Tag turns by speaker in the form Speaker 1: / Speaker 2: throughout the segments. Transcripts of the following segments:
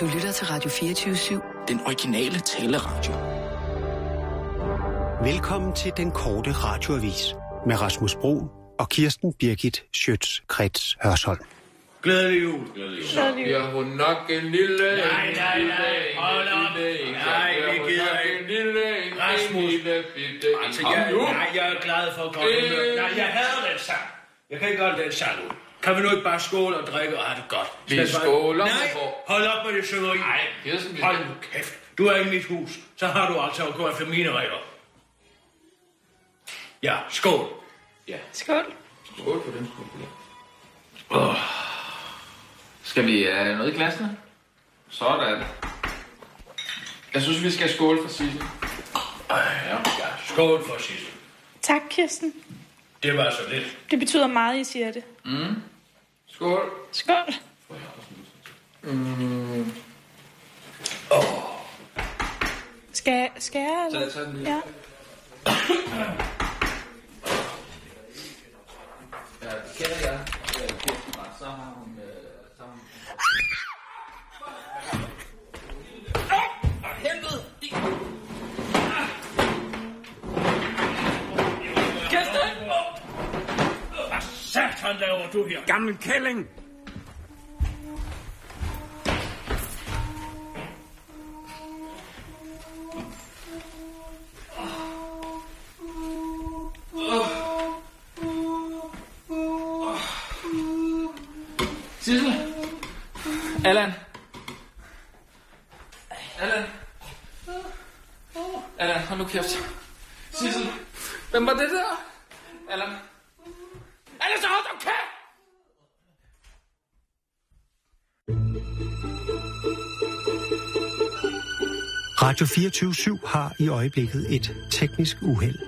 Speaker 1: Du lytter til Radio 24-7.
Speaker 2: Den originale taleradio.
Speaker 3: Velkommen til den korte radioavis med Rasmus Bro og Kirsten Birgit Schøtz-Krets Hørsholm.
Speaker 4: Glædelig jul. Glædelig jul.
Speaker 5: Bliver hun nok en lille...
Speaker 4: Nej, nej, nej. Hold op. Nej, vi gider
Speaker 5: En
Speaker 4: ikke.
Speaker 5: lille, en
Speaker 4: Rasmus.
Speaker 5: lille bitte...
Speaker 4: Altså, jeg, nej, jeg er glad for at komme. Nej, jeg hader den sang. Jeg kan ikke godt den sang nu. Kan vi nu ikke bare skåle og drikke og have det godt?
Speaker 5: Vi
Speaker 4: Skal jeg bare-
Speaker 5: skåler,
Speaker 4: Nej, hold op med det søveri.
Speaker 5: Nej, Kirsten, vi-
Speaker 4: Hold nu kæft. Du er ikke i mit hus. Så har du altså at gå efter mine regler. Ja, skål.
Speaker 6: Skål.
Speaker 5: Skål på den skål. Skal vi have noget i glassene? Sådan. Jeg synes, vi skal skåle for Sissel.
Speaker 4: Ja, ja. Skål for sidst.
Speaker 6: Tak, Kirsten.
Speaker 4: Det var så lidt.
Speaker 6: Det betyder meget, I siger det.
Speaker 5: Skål.
Speaker 6: Skål. Skal, skal jeg?
Speaker 5: Så
Speaker 6: Eller?
Speaker 5: jeg tager den.
Speaker 6: Ja.
Speaker 5: Ja, det kender jeg. Så har hun... øh,
Speaker 4: satan laver du her?
Speaker 3: Gammel kælling!
Speaker 5: Sissel! Allan! Allan! Allan, hold nu kæft. Sissel! Hvem var det der? Allan! Ellers er hold nu kæft!
Speaker 3: Radio 24 har i øjeblikket et teknisk uheld.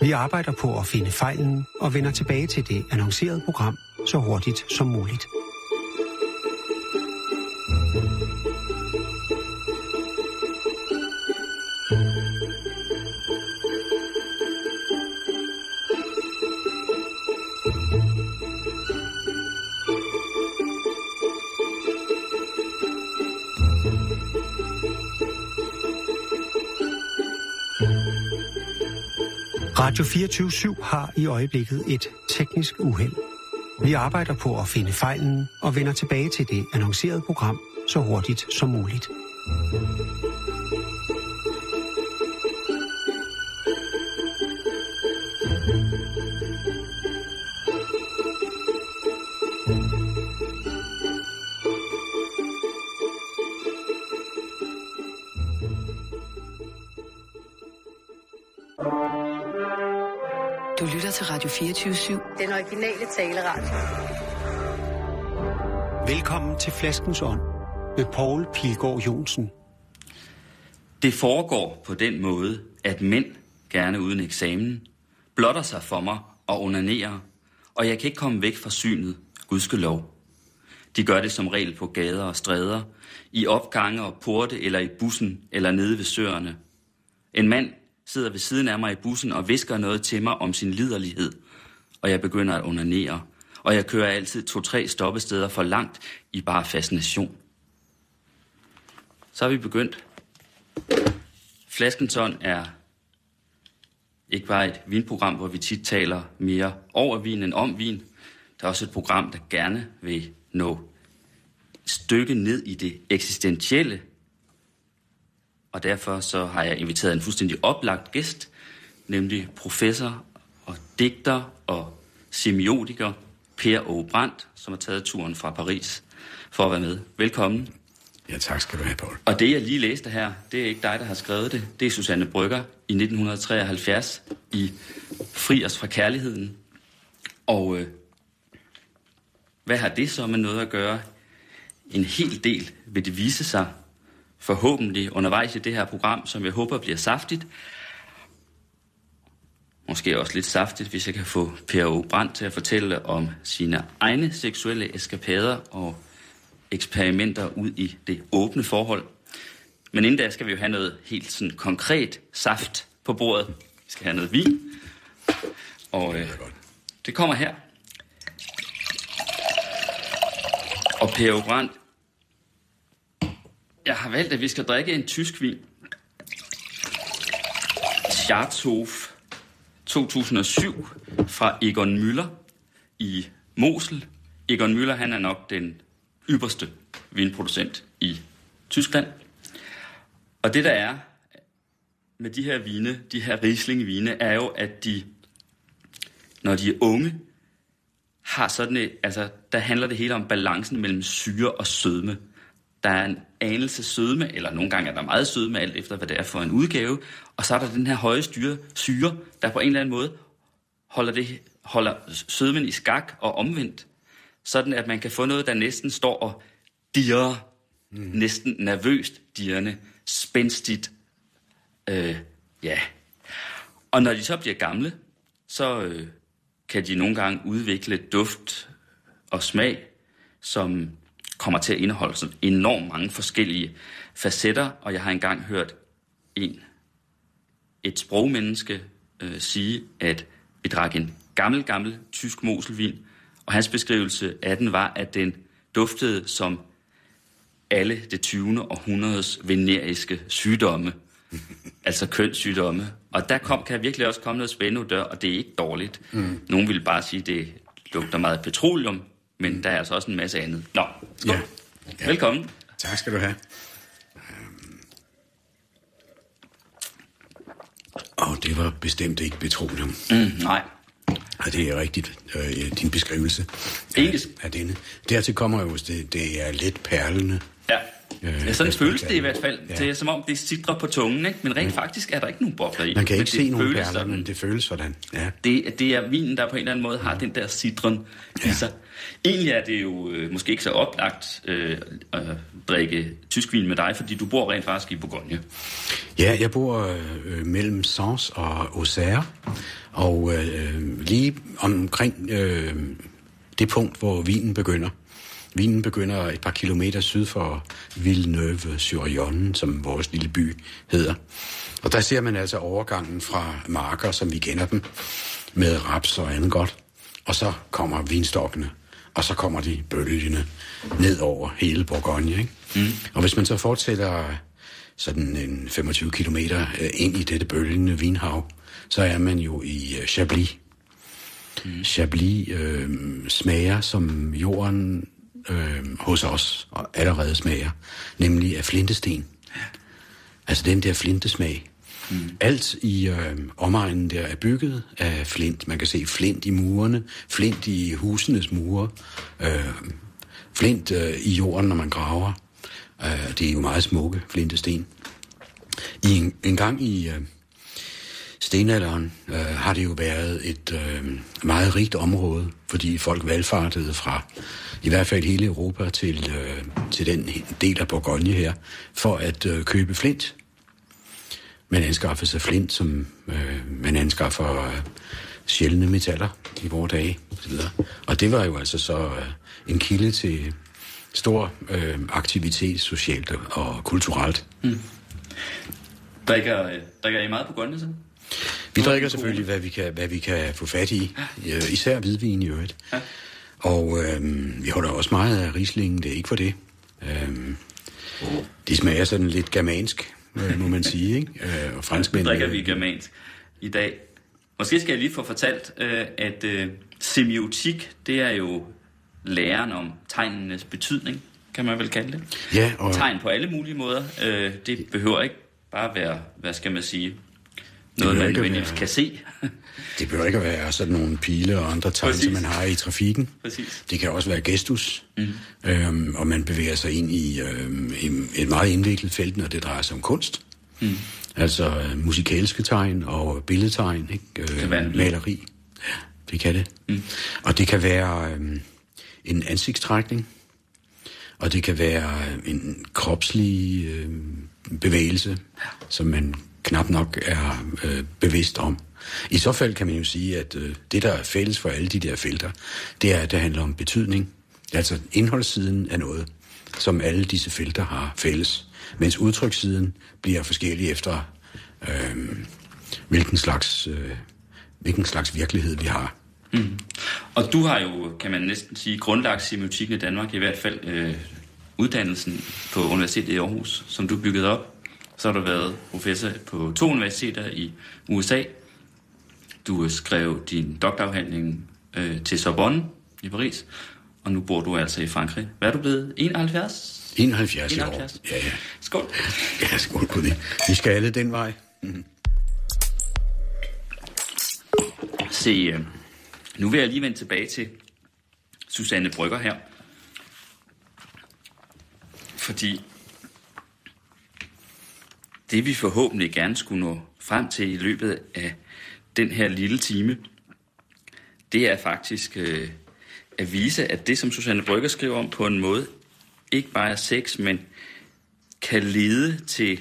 Speaker 3: Vi arbejder på at finde fejlen og vender tilbage til det annoncerede program så hurtigt som muligt. Radio 24 har i øjeblikket et teknisk uheld. Vi arbejder på at finde fejlen og vender tilbage til det annoncerede program så hurtigt som muligt.
Speaker 1: 24-7.
Speaker 7: Den originale taleradio.
Speaker 3: Velkommen til Flaskens Ånd med Poul Pilgaard Jonsen.
Speaker 8: Det foregår på den måde, at mænd, gerne uden eksamen, blotter sig for mig og onanerer, og jeg kan ikke komme væk fra synet, gudskelov. De gør det som regel på gader og stræder, i opgange og porte eller i bussen eller nede ved søerne. En mand sidder ved siden af mig i bussen og visker noget til mig om sin liderlighed, og jeg begynder at onanere, og jeg kører altid to-tre stoppesteder for langt i bare fascination. Så er vi begyndt. Flaskenton er ikke bare et vinprogram, hvor vi tit taler mere over vin end om vin. Der er også et program, der gerne vil nå et stykke ned i det eksistentielle. Og derfor så har jeg inviteret en fuldstændig oplagt gæst, nemlig professor digter og semiotiker Per Aage Brandt, som har taget turen fra Paris for at være med. Velkommen.
Speaker 9: Ja, tak skal du have, Poul.
Speaker 8: Og det, jeg lige læste her, det er ikke dig, der har skrevet det. Det er Susanne Brygger i 1973 i Fri os fra kærligheden. Og øh, hvad har det så med noget at gøre? En hel del vil det vise sig forhåbentlig undervejs i det her program, som jeg håber bliver saftigt. Måske også lidt saftigt, hvis jeg kan få Per O. Brandt til at fortælle om sine egne seksuelle eskapader og eksperimenter ud i det åbne forhold. Men inden da skal vi jo have noget helt sådan konkret saft på bordet. Vi skal have noget vin. Og øh, det kommer her. Og Per O. Brandt, Jeg har valgt, at vi skal drikke en tysk vin. Scharthof 2007 fra Egon Müller i Mosel. Egon Müller, han er nok den ypperste vinproducent i Tyskland. Og det der er med de her vine, de her Riesling-vine, er jo, at de, når de er unge, har sådan et, altså, der handler det hele om balancen mellem syre og sødme. Der er en anelse sødme, eller nogle gange er der meget sødme, alt efter hvad det er for en udgave. Og så er der den her høje styre, syre, der på en eller anden måde holder, det, holder sødmen i skak og omvendt. Sådan at man kan få noget, der næsten står og dirrer, mm. næsten nervøst dirrende, spændstigt. Øh, ja. Og når de så bliver gamle, så øh, kan de nogle gange udvikle duft og smag, som kommer til at indeholde sådan enormt mange forskellige facetter, og jeg har engang hørt en, et sprogmenneske øh, sige, at vi drak en gammel, gammel tysk moselvin, og hans beskrivelse af den var, at den duftede som alle det 20. århundredes veneriske sygdomme, altså kønssygdomme. Og der kom, kan virkelig også komme noget spændende der, og det er ikke dårligt. Mm. Nogen vil bare sige, at det lugter meget petroleum, men der er altså også en masse andet. Nå, skål.
Speaker 9: Ja. Ja.
Speaker 8: Velkommen.
Speaker 9: Tak skal du have. Og det var bestemt ikke petroleum.
Speaker 8: Mm, nej,
Speaker 9: Og det er rigtigt, øh, din beskrivelse af, af denne. Dertil kommer jo, at det, det er let perlende.
Speaker 8: ja.
Speaker 9: Øh,
Speaker 8: Ja, sådan føles det i hvert fald.
Speaker 9: Ja.
Speaker 8: Det er som om, det sidder på tungen, ikke? men rent faktisk er der ikke nogen bobler i.
Speaker 9: Man kan ikke se nogen perler,
Speaker 8: sådan.
Speaker 9: men det føles sådan. Ja.
Speaker 8: Det, det er vinen, der på en eller anden måde har den der citron i sig. Egentlig er det jo øh, måske ikke så oplagt øh, at drikke tysk vin med dig, fordi du bor rent faktisk i Bourgogne.
Speaker 9: Ja, jeg bor øh, mellem Sens og Auxerre, og øh, lige omkring øh, det punkt, hvor vinen begynder. Vinen begynder et par kilometer syd for Villeneuve-sur-Yonne, som vores lille by hedder. Og der ser man altså overgangen fra marker, som vi kender dem, med raps og andet godt. Og så kommer vinstokkene, og så kommer de bølgende ned over hele Bourgogne. Ikke? Mm. Og hvis man så fortsætter sådan en 25 kilometer øh, ind i dette bølgende vinhav, så er man jo i øh, Chablis. Mm. Chablis øh, smager, som jorden øh, hos os og allerede smager, nemlig af flintesten. Altså den der flintesmag. Mm. Alt i øh, omegnen der er bygget af flint. Man kan se flint i murene, flint i husenes mure, øh, flint øh, i jorden, når man graver. Øh, det er jo meget smukke flintesten. I en, en gang i øh, stenalderen øh, har det jo været et øh, meget rigt område, fordi folk valgfartede fra i hvert fald hele Europa til, øh, til den del af Bourgogne her, for at øh, købe flint. Man anskaffer sig flint, som øh, man anskaffer øh, sjældne metaller i vores dage. Og, og det var jo altså så øh, en kilde til stor øh, aktivitet socialt og kulturelt. Mm.
Speaker 8: Drikker, øh, drikker I meget Bourgogne så?
Speaker 9: Vi drikker selvfølgelig, hvad vi kan, hvad vi kan få fat i. Øh, især hvidvin i øvrigt.
Speaker 8: Ja.
Speaker 9: Og øh, vi holder også meget af rislingen, det er ikke for det. Øh, de smager sådan lidt germansk, øh, må man sige, ikke? Øh, og franskmænd...
Speaker 8: drikker vi germansk i dag. Måske skal jeg lige få fortalt, øh, at øh, semiotik, det er jo læren om tegnenes betydning, kan man vel kalde det.
Speaker 9: Ja, og
Speaker 8: Tegn på alle mulige måder. Øh, det behøver ikke bare være, hvad skal man sige, noget man nødvendigvis kan se.
Speaker 9: det behøver ikke at være sådan nogle pile og andre tegn,
Speaker 8: Præcis.
Speaker 9: som man har i trafikken.
Speaker 8: Præcis.
Speaker 9: Det kan også være gestus, mm. øhm, og man bevæger sig ind i, øhm, et meget indviklet felt, når det drejer sig om kunst. Mm. Altså øh, musikalske tegn og billedtegn, ikke? Øh,
Speaker 8: kan være en-
Speaker 9: maleri. Ja, det kan det. Mm. Og det kan være øhm, en ansigtstrækning, og det kan være en kropslig øh, bevægelse, som man knap nok er øh, bevidst om. I så fald kan man jo sige, at øh, det, der er fælles for alle de der felter, det er, at det handler om betydning. Altså indholdssiden er noget, som alle disse felter har fælles, mens udtrykssiden bliver forskellig efter, øh, hvilken, slags, øh, hvilken slags virkelighed vi har. Mm.
Speaker 8: Og du har jo, kan man næsten sige, grundlagt semiotikken i Danmark, i hvert fald øh, uddannelsen på Universitetet i Aarhus, som du byggede op. Så har du været professor på to universiteter i USA. Du skrev din doktorafhandling øh, til Sorbonne i Paris, og nu bor du altså i Frankrig. Hvad er du blevet? 71?
Speaker 9: 71, 71.
Speaker 8: 71.
Speaker 9: år. Ja, ja.
Speaker 8: Skål.
Speaker 9: Ja, skål på det. Vi skal alle den vej. Mm.
Speaker 8: Se, øh, nu vil jeg lige vende tilbage til Susanne Brygger her. Fordi det vi forhåbentlig gerne skulle nå frem til i løbet af den her lille time, det er faktisk øh, at vise, at det, som Susanne Brygger skriver om på en måde, ikke bare er sex, men kan lede til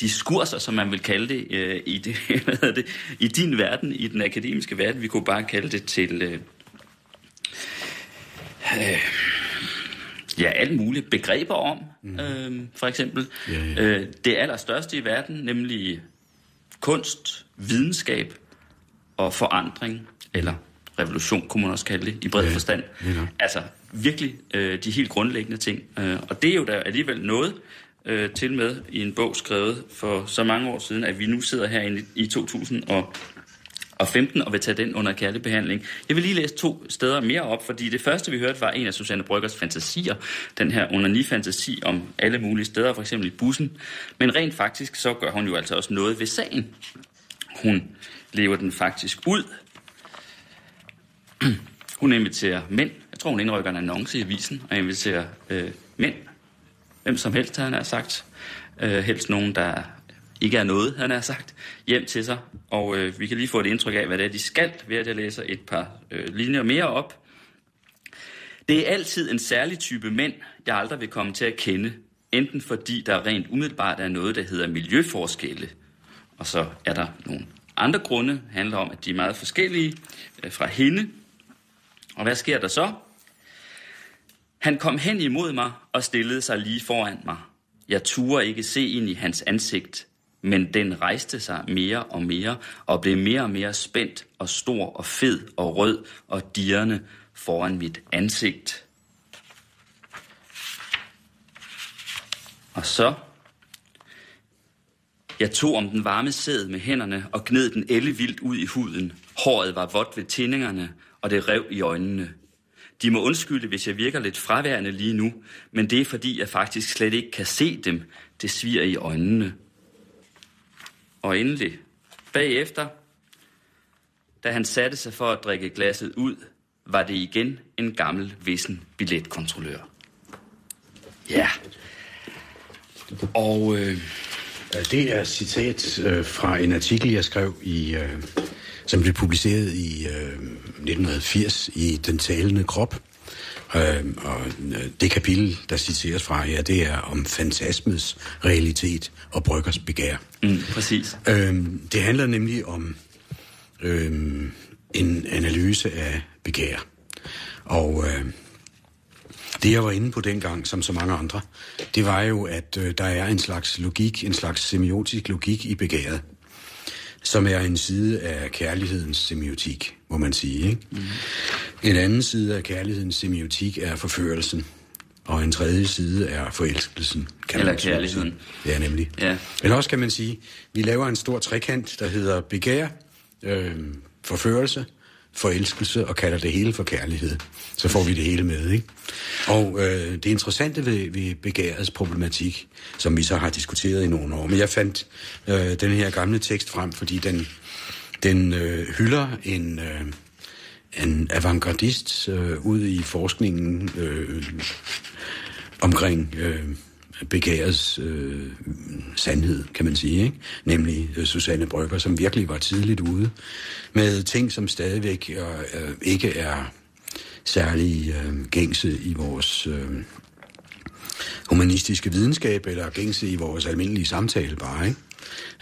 Speaker 8: diskurser, som man vil kalde det, øh, i, det, hvad det i din verden, i den akademiske verden. Vi kunne bare kalde det til øh, øh, ja, alle mulige begreber om, mm. øh, for eksempel.
Speaker 9: Ja, ja.
Speaker 8: Øh, det allerstørste i verden, nemlig kunst, videnskab og forandring, eller revolution, kunne man også kalde det, i bred
Speaker 9: Ja,
Speaker 8: forstand.
Speaker 9: ja.
Speaker 8: Altså virkelig øh, de helt grundlæggende ting. Øh, og det er jo da alligevel noget, øh, til med i en bog skrevet for så mange år siden, at vi nu sidder herinde i, i 2015 og 15 og vil tage den under kærlig behandling. Jeg vil lige læse to steder mere op, fordi det første, vi hørte, var en af Susanne Bryggers fantasier. Den her onani-fantasi om alle mulige steder, for eksempel i bussen. Men rent faktisk, så gør hun jo altså også noget ved sagen. Hun lever den faktisk ud. Hun inviterer mænd. Jeg tror, hun indrykker en annonce i avisen og inviterer øh, mænd. Hvem som helst, han sagt. Øh, helst nogen, der ikke er noget, han har sagt, hjem til sig. Og øh, vi kan lige få et indtryk af, hvad det er, de skal, ved at jeg læser et par øh, linjer mere op. Det er altid en særlig type mænd, jeg aldrig vil komme til at kende. Enten fordi der rent umiddelbart er noget, der hedder miljøforskelle. Og så er der nogle andre grunde, handler om, at de er meget forskellige øh, fra hende. Og hvad sker der så? Han kom hen imod mig og stillede sig lige foran mig. Jeg turde ikke se ind i hans ansigt, men den rejste sig mere og mere og blev mere og mere spændt og stor og fed og rød og dirrende foran mit ansigt. Og så jeg tog om den varme sæd med hænderne og gned den ellevildt ud i huden. Håret var vådt ved tændingerne, og det rev i øjnene. De må undskylde, hvis jeg virker lidt fraværende lige nu, men det er fordi, jeg faktisk slet ikke kan se dem. Det sviger i øjnene. Og endelig, bagefter, da han satte sig for at drikke glasset ud, var det igen en gammel, vissen billetkontrollør. Ja. Og øh,
Speaker 9: Det er et citat øh, fra en artikel, jeg skrev, i, øh, som blev publiceret i øh, 1980 i Den talende krop. Øh, og det kapitel, der citeres fra her, det er om fantasmets realitet og bryggers begær.
Speaker 8: mm, præcis.
Speaker 9: Øh, det handler nemlig om øh, en analyse af begær. Og øh, det, jeg var inde på dengang, som så mange andre, det var jo, at øh, der er en slags logik, en slags semiotisk logik i begæret, som er en side af kærlighedens semiotik, må man sige. Ikke? Mm. En anden side af kærlighedens semiotik er forførelsen, og en tredje side er forelskelsen. Kan
Speaker 8: Eller
Speaker 9: man
Speaker 8: kærligheden.
Speaker 9: sige. Ja, nemlig.
Speaker 8: Ja.
Speaker 9: Eller også kan man sige, vi laver en stor trekant, der hedder begær, øh, forførelse, forelskelse og kalder det hele for kærlighed. Så får vi det hele med, ikke? Og øh, det interessante ved, ved begærets problematik, som vi så har diskuteret i nogle år, men jeg fandt øh, den her gamle tekst frem, fordi den, den øh, hylder en, øh, en avantgardist øh, ude i forskningen øh, omkring øh, begærets øh, sandhed, kan man sige, ikke? nemlig øh, Susanne Brygger, som virkelig var tidligt ude med ting, som stadigvæk øh, øh, ikke er særlig øh, gængse i vores øh, humanistiske videnskab, eller gængse i vores almindelige samtale bare, ikke?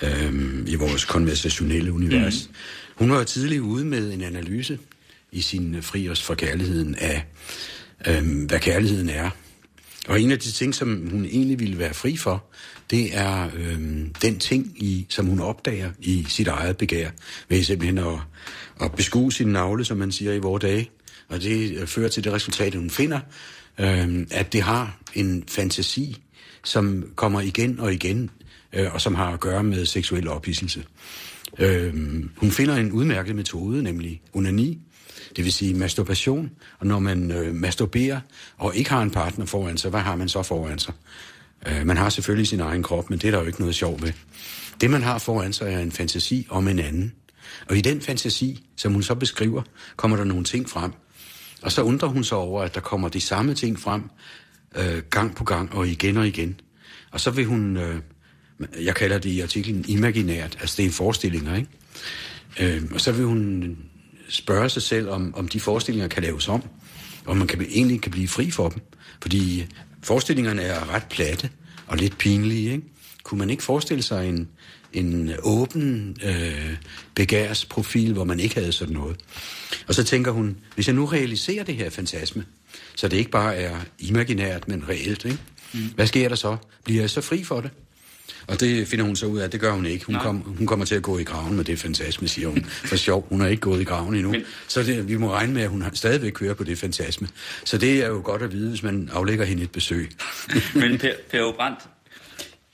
Speaker 9: Øh, i vores konversationelle univers. Mm. Hun var tidligt ude med en analyse i sin Fri os fra kærligheden af, øh, hvad kærligheden er, og en af de ting, som hun egentlig ville være fri for, det er øh, den ting, i, som hun opdager i sit eget begær, ved simpelthen at, at beskue sin navle, som man siger i vores dage. Og det øh, fører til det resultat, hun finder øh, at det har en fantasi, som kommer igen og igen, øh, og som har at gøre med seksuel ophidselse. Øh, hun finder en udmærket metode, nemlig onani, det vil sige masturbation. Og når man øh, masturberer og ikke har en partner foran sig, hvad har man så foran sig? Øh, man har selvfølgelig sin egen krop, men det er der jo ikke noget sjov ved. Det, man har foran sig, er en fantasi om en anden. Og i den fantasi, som hun så beskriver, kommer der nogle ting frem. Og så undrer hun sig over, at der kommer de samme ting frem øh, gang på gang og igen og igen. Og så vil hun, øh, jeg kalder det i artiklen imaginært, altså det er en forestillinger, ikke? Øh, og så vil hun spørge sig selv, om, om de forestillinger kan laves om, og man kan egentlig kan blive fri for dem. Fordi forestillingerne er ret platte og lidt pinlige, ikke? Kunne man ikke forestille sig en, en åben øh, begærsprofil, hvor man ikke havde sådan noget? Og så tænker hun, hvis jeg nu realiserer det her fantasme, så det ikke bare er imaginært, men reelt, ikke? Mm. hvad sker der så? Bliver jeg så fri for det? Og det finder hun så ud af, det gør hun ikke. Hun, kom, hun kommer til at gå i graven med det fantasme, siger hun. For sjov, hun har ikke gået i graven endnu. Men... Så det, vi må regne med, at hun stadigvæk kører på det fantasme. Så det er jo godt at vide, hvis man aflægger hende et besøg.
Speaker 8: Men Per, per Brandt,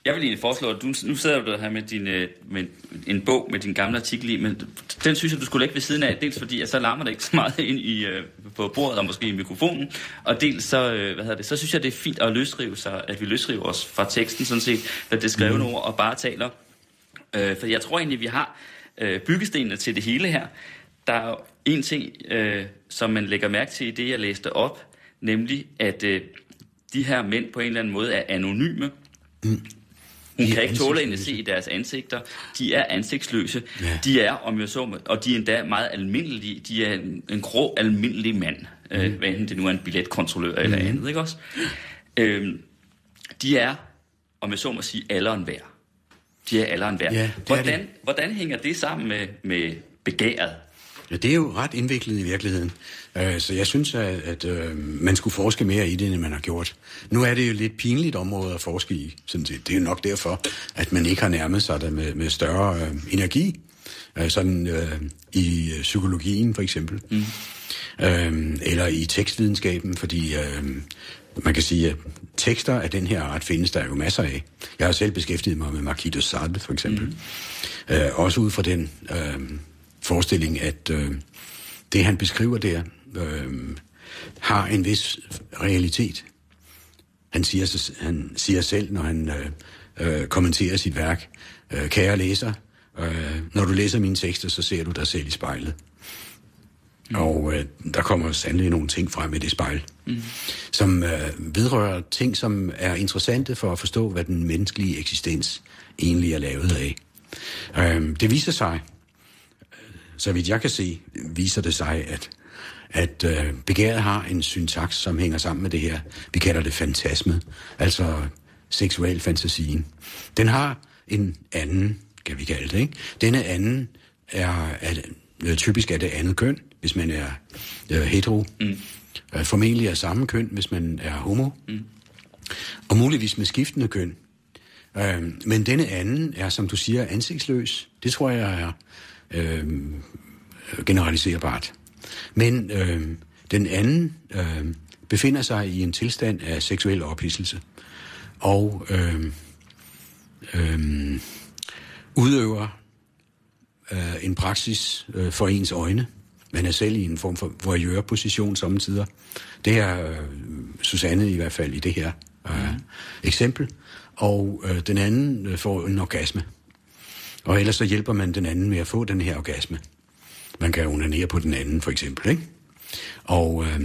Speaker 8: jeg vil egentlig foreslå, at du, nu sidder du her med, din, øh, med en bog med din gamle artikel i, men den synes jeg, du skulle lægge ved siden af, dels fordi, at så larmer det ikke så meget ind i, uh, på bordet og måske i mikrofonen, og dels så, uh, hvad hedder det, så synes jeg, det er fint at løsrive sig, at vi løsriver os fra teksten, sådan set, at det skrevne mm. ord og bare taler. Uh, for jeg tror egentlig, vi har uh, byggestenene til det hele her. Der er en ting, uh, som man lægger mærke til i det, jeg læste op, nemlig at uh, de her mænd på en eller anden måde er anonyme. Mm. Hun kan ikke tåle at se i deres ansigter. De er ansigtsløse. Ja. De er, om jeg så, og de er endda meget almindelige. De er en, en grå, almindelig mand. Mm. Øh, hvad enten det nu er en billetkontrollør mm. eller andet, ikke også? Øhm, de er, om jeg så må sige, alderen værd. De er alderen værd. Ja, hvordan, det. hvordan hænger det sammen med, med begæret?
Speaker 9: Ja, det er jo ret indviklet i virkeligheden. Uh, så jeg synes, at, at uh, man skulle forske mere i det, end man har gjort. Nu er det jo lidt pinligt område at forske i. Sådan set. Det er jo nok derfor, at man ikke har nærmet sig det med, med større uh, energi. Uh, sådan uh, i psykologien for eksempel. Mm. Uh, eller i tekstvidenskaben, fordi uh, man kan sige, at tekster af den her art findes der jo masser af. Jeg har selv beskæftiget mig med Marquis de Sade for eksempel. Mm. Også ud fra den... Uh, forestilling, at øh, det, han beskriver der, øh, har en vis realitet. Han siger, han siger selv, når han øh, øh, kommenterer sit værk, øh, kære læser, øh, når du læser mine tekster, så ser du dig selv i spejlet. Mm. Og øh, der kommer sandelig nogle ting frem i det spejl, mm. som øh, vedrører ting, som er interessante for at forstå, hvad den menneskelige eksistens egentlig er lavet af. Øh, det viser sig, så vidt jeg kan se, viser det sig, at, at øh, begæret har en syntaks, som hænger sammen med det her. Vi kalder det fantasme, altså seksuel fantasien. Den har en anden, kan vi kalde det. Ikke? Denne anden er, er øh, typisk af det andet køn, hvis man er øh, hetero. Mm. Øh, formentlig er samme køn, hvis man er homo. Mm. Og muligvis med skiftende køn. Øh, men denne anden er, som du siger, ansigtsløs. Det tror jeg er øh, generaliserbart. Men øh, den anden øh, befinder sig i en tilstand af seksuel ophidselse og øh, øh, udøver øh, en praksis øh, for ens øjne. Man er selv i en form for voyeur-position samtidig. Det er øh, Susanne i hvert fald i det her øh, mm. eksempel. Og øh, den anden øh, får en orgasme. Og ellers så hjælper man den anden med at få den her orgasme. Man kan onanere på den anden, for eksempel. Ikke? Og øh,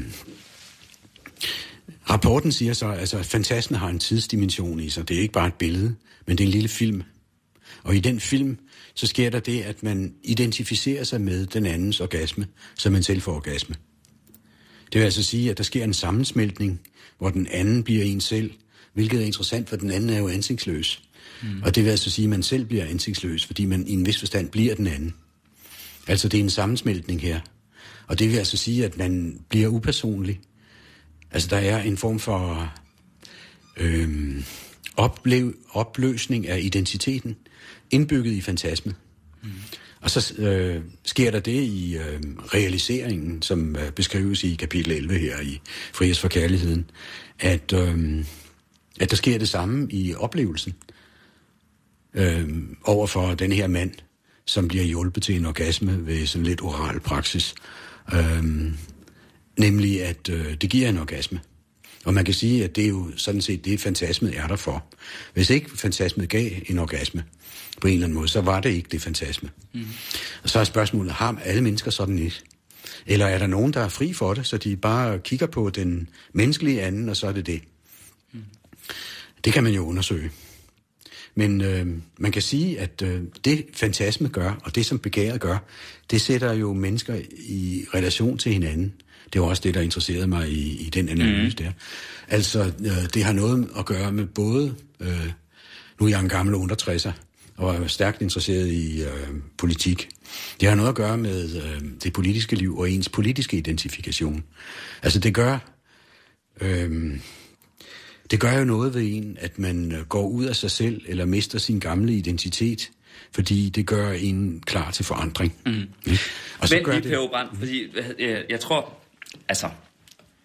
Speaker 9: rapporten siger så, altså, at fantasmen har en tidsdimension i sig. Det er ikke bare et billede, men det er en lille film. Og i den film, så sker der det, at man identificerer sig med den andens orgasme, så man selv får orgasme. Det vil altså sige, at der sker en sammensmeltning, hvor den anden bliver en selv, hvilket er interessant, for den anden er jo ansigtsløs. Mm. Og det vil altså sige, at man selv bliver ansigtsløs, fordi man i en vis forstand bliver den anden. Altså det er en sammensmeltning her. Og det vil altså sige, at man bliver upersonlig. Altså der er en form for øh, oplev, opløsning af identiteten, indbygget i fantasmet. Mm. Og så øh, sker der det i øh, realiseringen, som øh, beskrives i kapitel 11 her i Frihes for Kærligheden, at, øh, at der sker det samme i oplevelsen øh, over for den her mand, som bliver hjulpet til en orgasme ved sådan lidt oral praksis. Øh, nemlig at øh, det giver en orgasme. Og man kan sige, at det er jo sådan set det, fantasmet er der for. Hvis ikke fantasmet gav en orgasme på en eller anden måde, så var det ikke det fantasme. Mm. Og så er spørgsmålet, har alle mennesker sådan et? Eller er der nogen, der er fri for det, så de bare kigger på den menneskelige anden, og så er det det? Mm. Det kan man jo undersøge. Men øh, man kan sige, at øh, det fantasme gør, og det som begæret gør, det sætter jo mennesker i relation til hinanden. Det var også det, der interesserede mig i, i den analyse mm. der. Altså, øh, det har noget at gøre med både... Øh, nu er jeg en gammel under 60'er, og er stærkt interesseret i øh, politik. Det har noget at gøre med øh, det politiske liv og ens politiske identifikation. Altså, det gør... Øh, det gør jo noget ved en, at man øh, går ud af sig selv eller mister sin gamle identitet, fordi det gør en klar til forandring. Mm.
Speaker 8: Ja? Og så Men gør lige, det... Per Brand, fordi jeg, jeg tror, altså,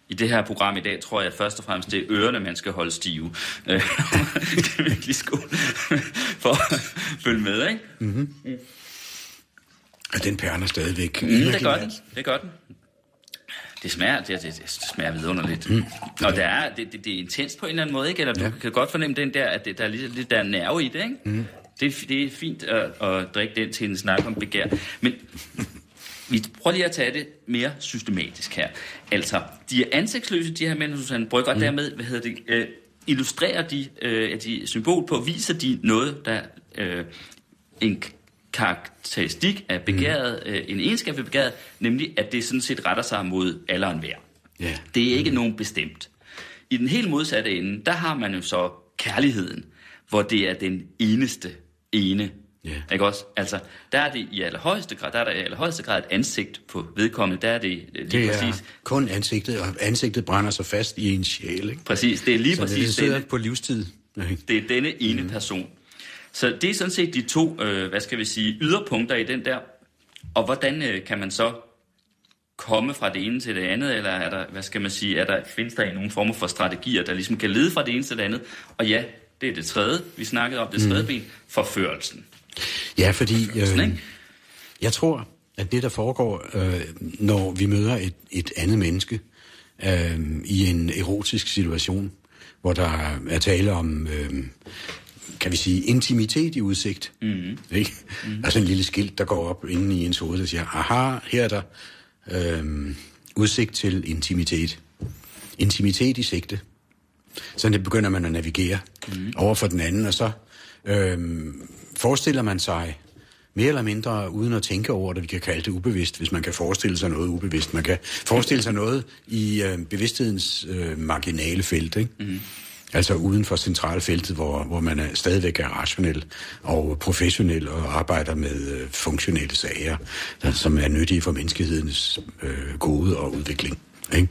Speaker 8: i det her program i dag, tror jeg først og fremmest, det er ørerne, man skal holde stive. Det er virkelig skole for at følge med, ikke? Mm-hmm.
Speaker 9: Mm. Og den perner stadigvæk.
Speaker 8: Mm, det gør den. Det gør den. Det smager, det, det, det smager vidunderligt. Mm. Og der er, det, det, det er intenst på en eller anden måde, ikke? Eller ja. du kan godt fornemme den der, at det, der er lidt, lidt der nerve i det, ikke? Mm. Det, det er fint at, at drikke den til en snak om begær. Men vi prøver lige at tage det mere systematisk her. Altså, de er ansigtsløse, de her mænd, Susanne Brygger, mm. dermed, hvad hedder det, øh, illustrerer de, øh, de symbol på, viser de noget, der øh, en karakteristik af begæret, mm. øh, en egenskab ved begæret, nemlig at det sådan set retter sig mod alle og enhver. Yeah. Det er ikke mm. nogen bestemt. I den helt modsatte ende, der har man jo så kærligheden, hvor det er den eneste ene Yeah. Ikke også? Altså, der er det i allerhøjeste grad, der er der i allerhøjeste grad et ansigt på vedkommende. Der er det lige
Speaker 9: det
Speaker 8: er præcis.
Speaker 9: kun ansigtet, og ansigtet brænder sig fast i en sjæl, ikke?
Speaker 8: Præcis, det er lige
Speaker 9: Så
Speaker 8: præcis
Speaker 9: det, det på livstid.
Speaker 8: Det er denne ene mm. person. Så det er sådan set de to, øh, hvad skal vi sige, yderpunkter i den der. Og hvordan øh, kan man så komme fra det ene til det andet, eller er der, hvad skal man sige, er der, findes der nogle former for strategier, der ligesom kan lede fra det ene til det andet? Og ja, det er det tredje, vi snakkede om, det tredje mm. ben, forførelsen.
Speaker 9: Ja, fordi øh, jeg tror, at det, der foregår, øh, når vi møder et, et andet menneske øh, i en erotisk situation, hvor der er tale om, øh, kan vi sige, intimitet i udsigt. Mm-hmm. Ikke? Mm-hmm. Er sådan en lille skilt, der går op inde i ens hoved, der siger, aha, her er der øh, udsigt til intimitet. Intimitet i sigte. Så det begynder man at navigere mm-hmm. over for den anden, og så øh, forestiller man sig mere eller mindre, uden at tænke over det, vi kan kalde det ubevidst, hvis man kan forestille sig noget ubevidst. Man kan forestille sig noget i øh, bevidsthedens øh, marginale felt, ikke? Mm. Altså uden for centralfeltet, hvor, hvor man er, stadigvæk er rationel og professionel og arbejder med øh, funktionelle sager, der, som er nyttige for menneskehedens øh, gode og udvikling. Ikke?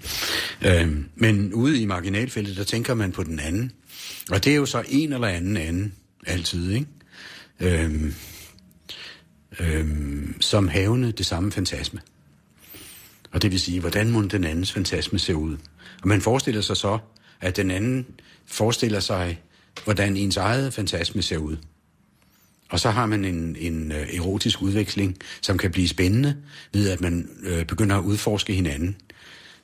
Speaker 9: Øh, men ude i marginalfeltet, der tænker man på den anden. Og det er jo så en eller anden anden altid, ikke? øhm, øhm, som havende det samme fantasme. Og det vil sige, hvordan må den andens fantasme se ud? Og man forestiller sig så, at den anden forestiller sig, hvordan ens eget fantasme ser ud. Og så har man en, en øh, erotisk udveksling, som kan blive spændende, ved at man øh, begynder at udforske hinanden.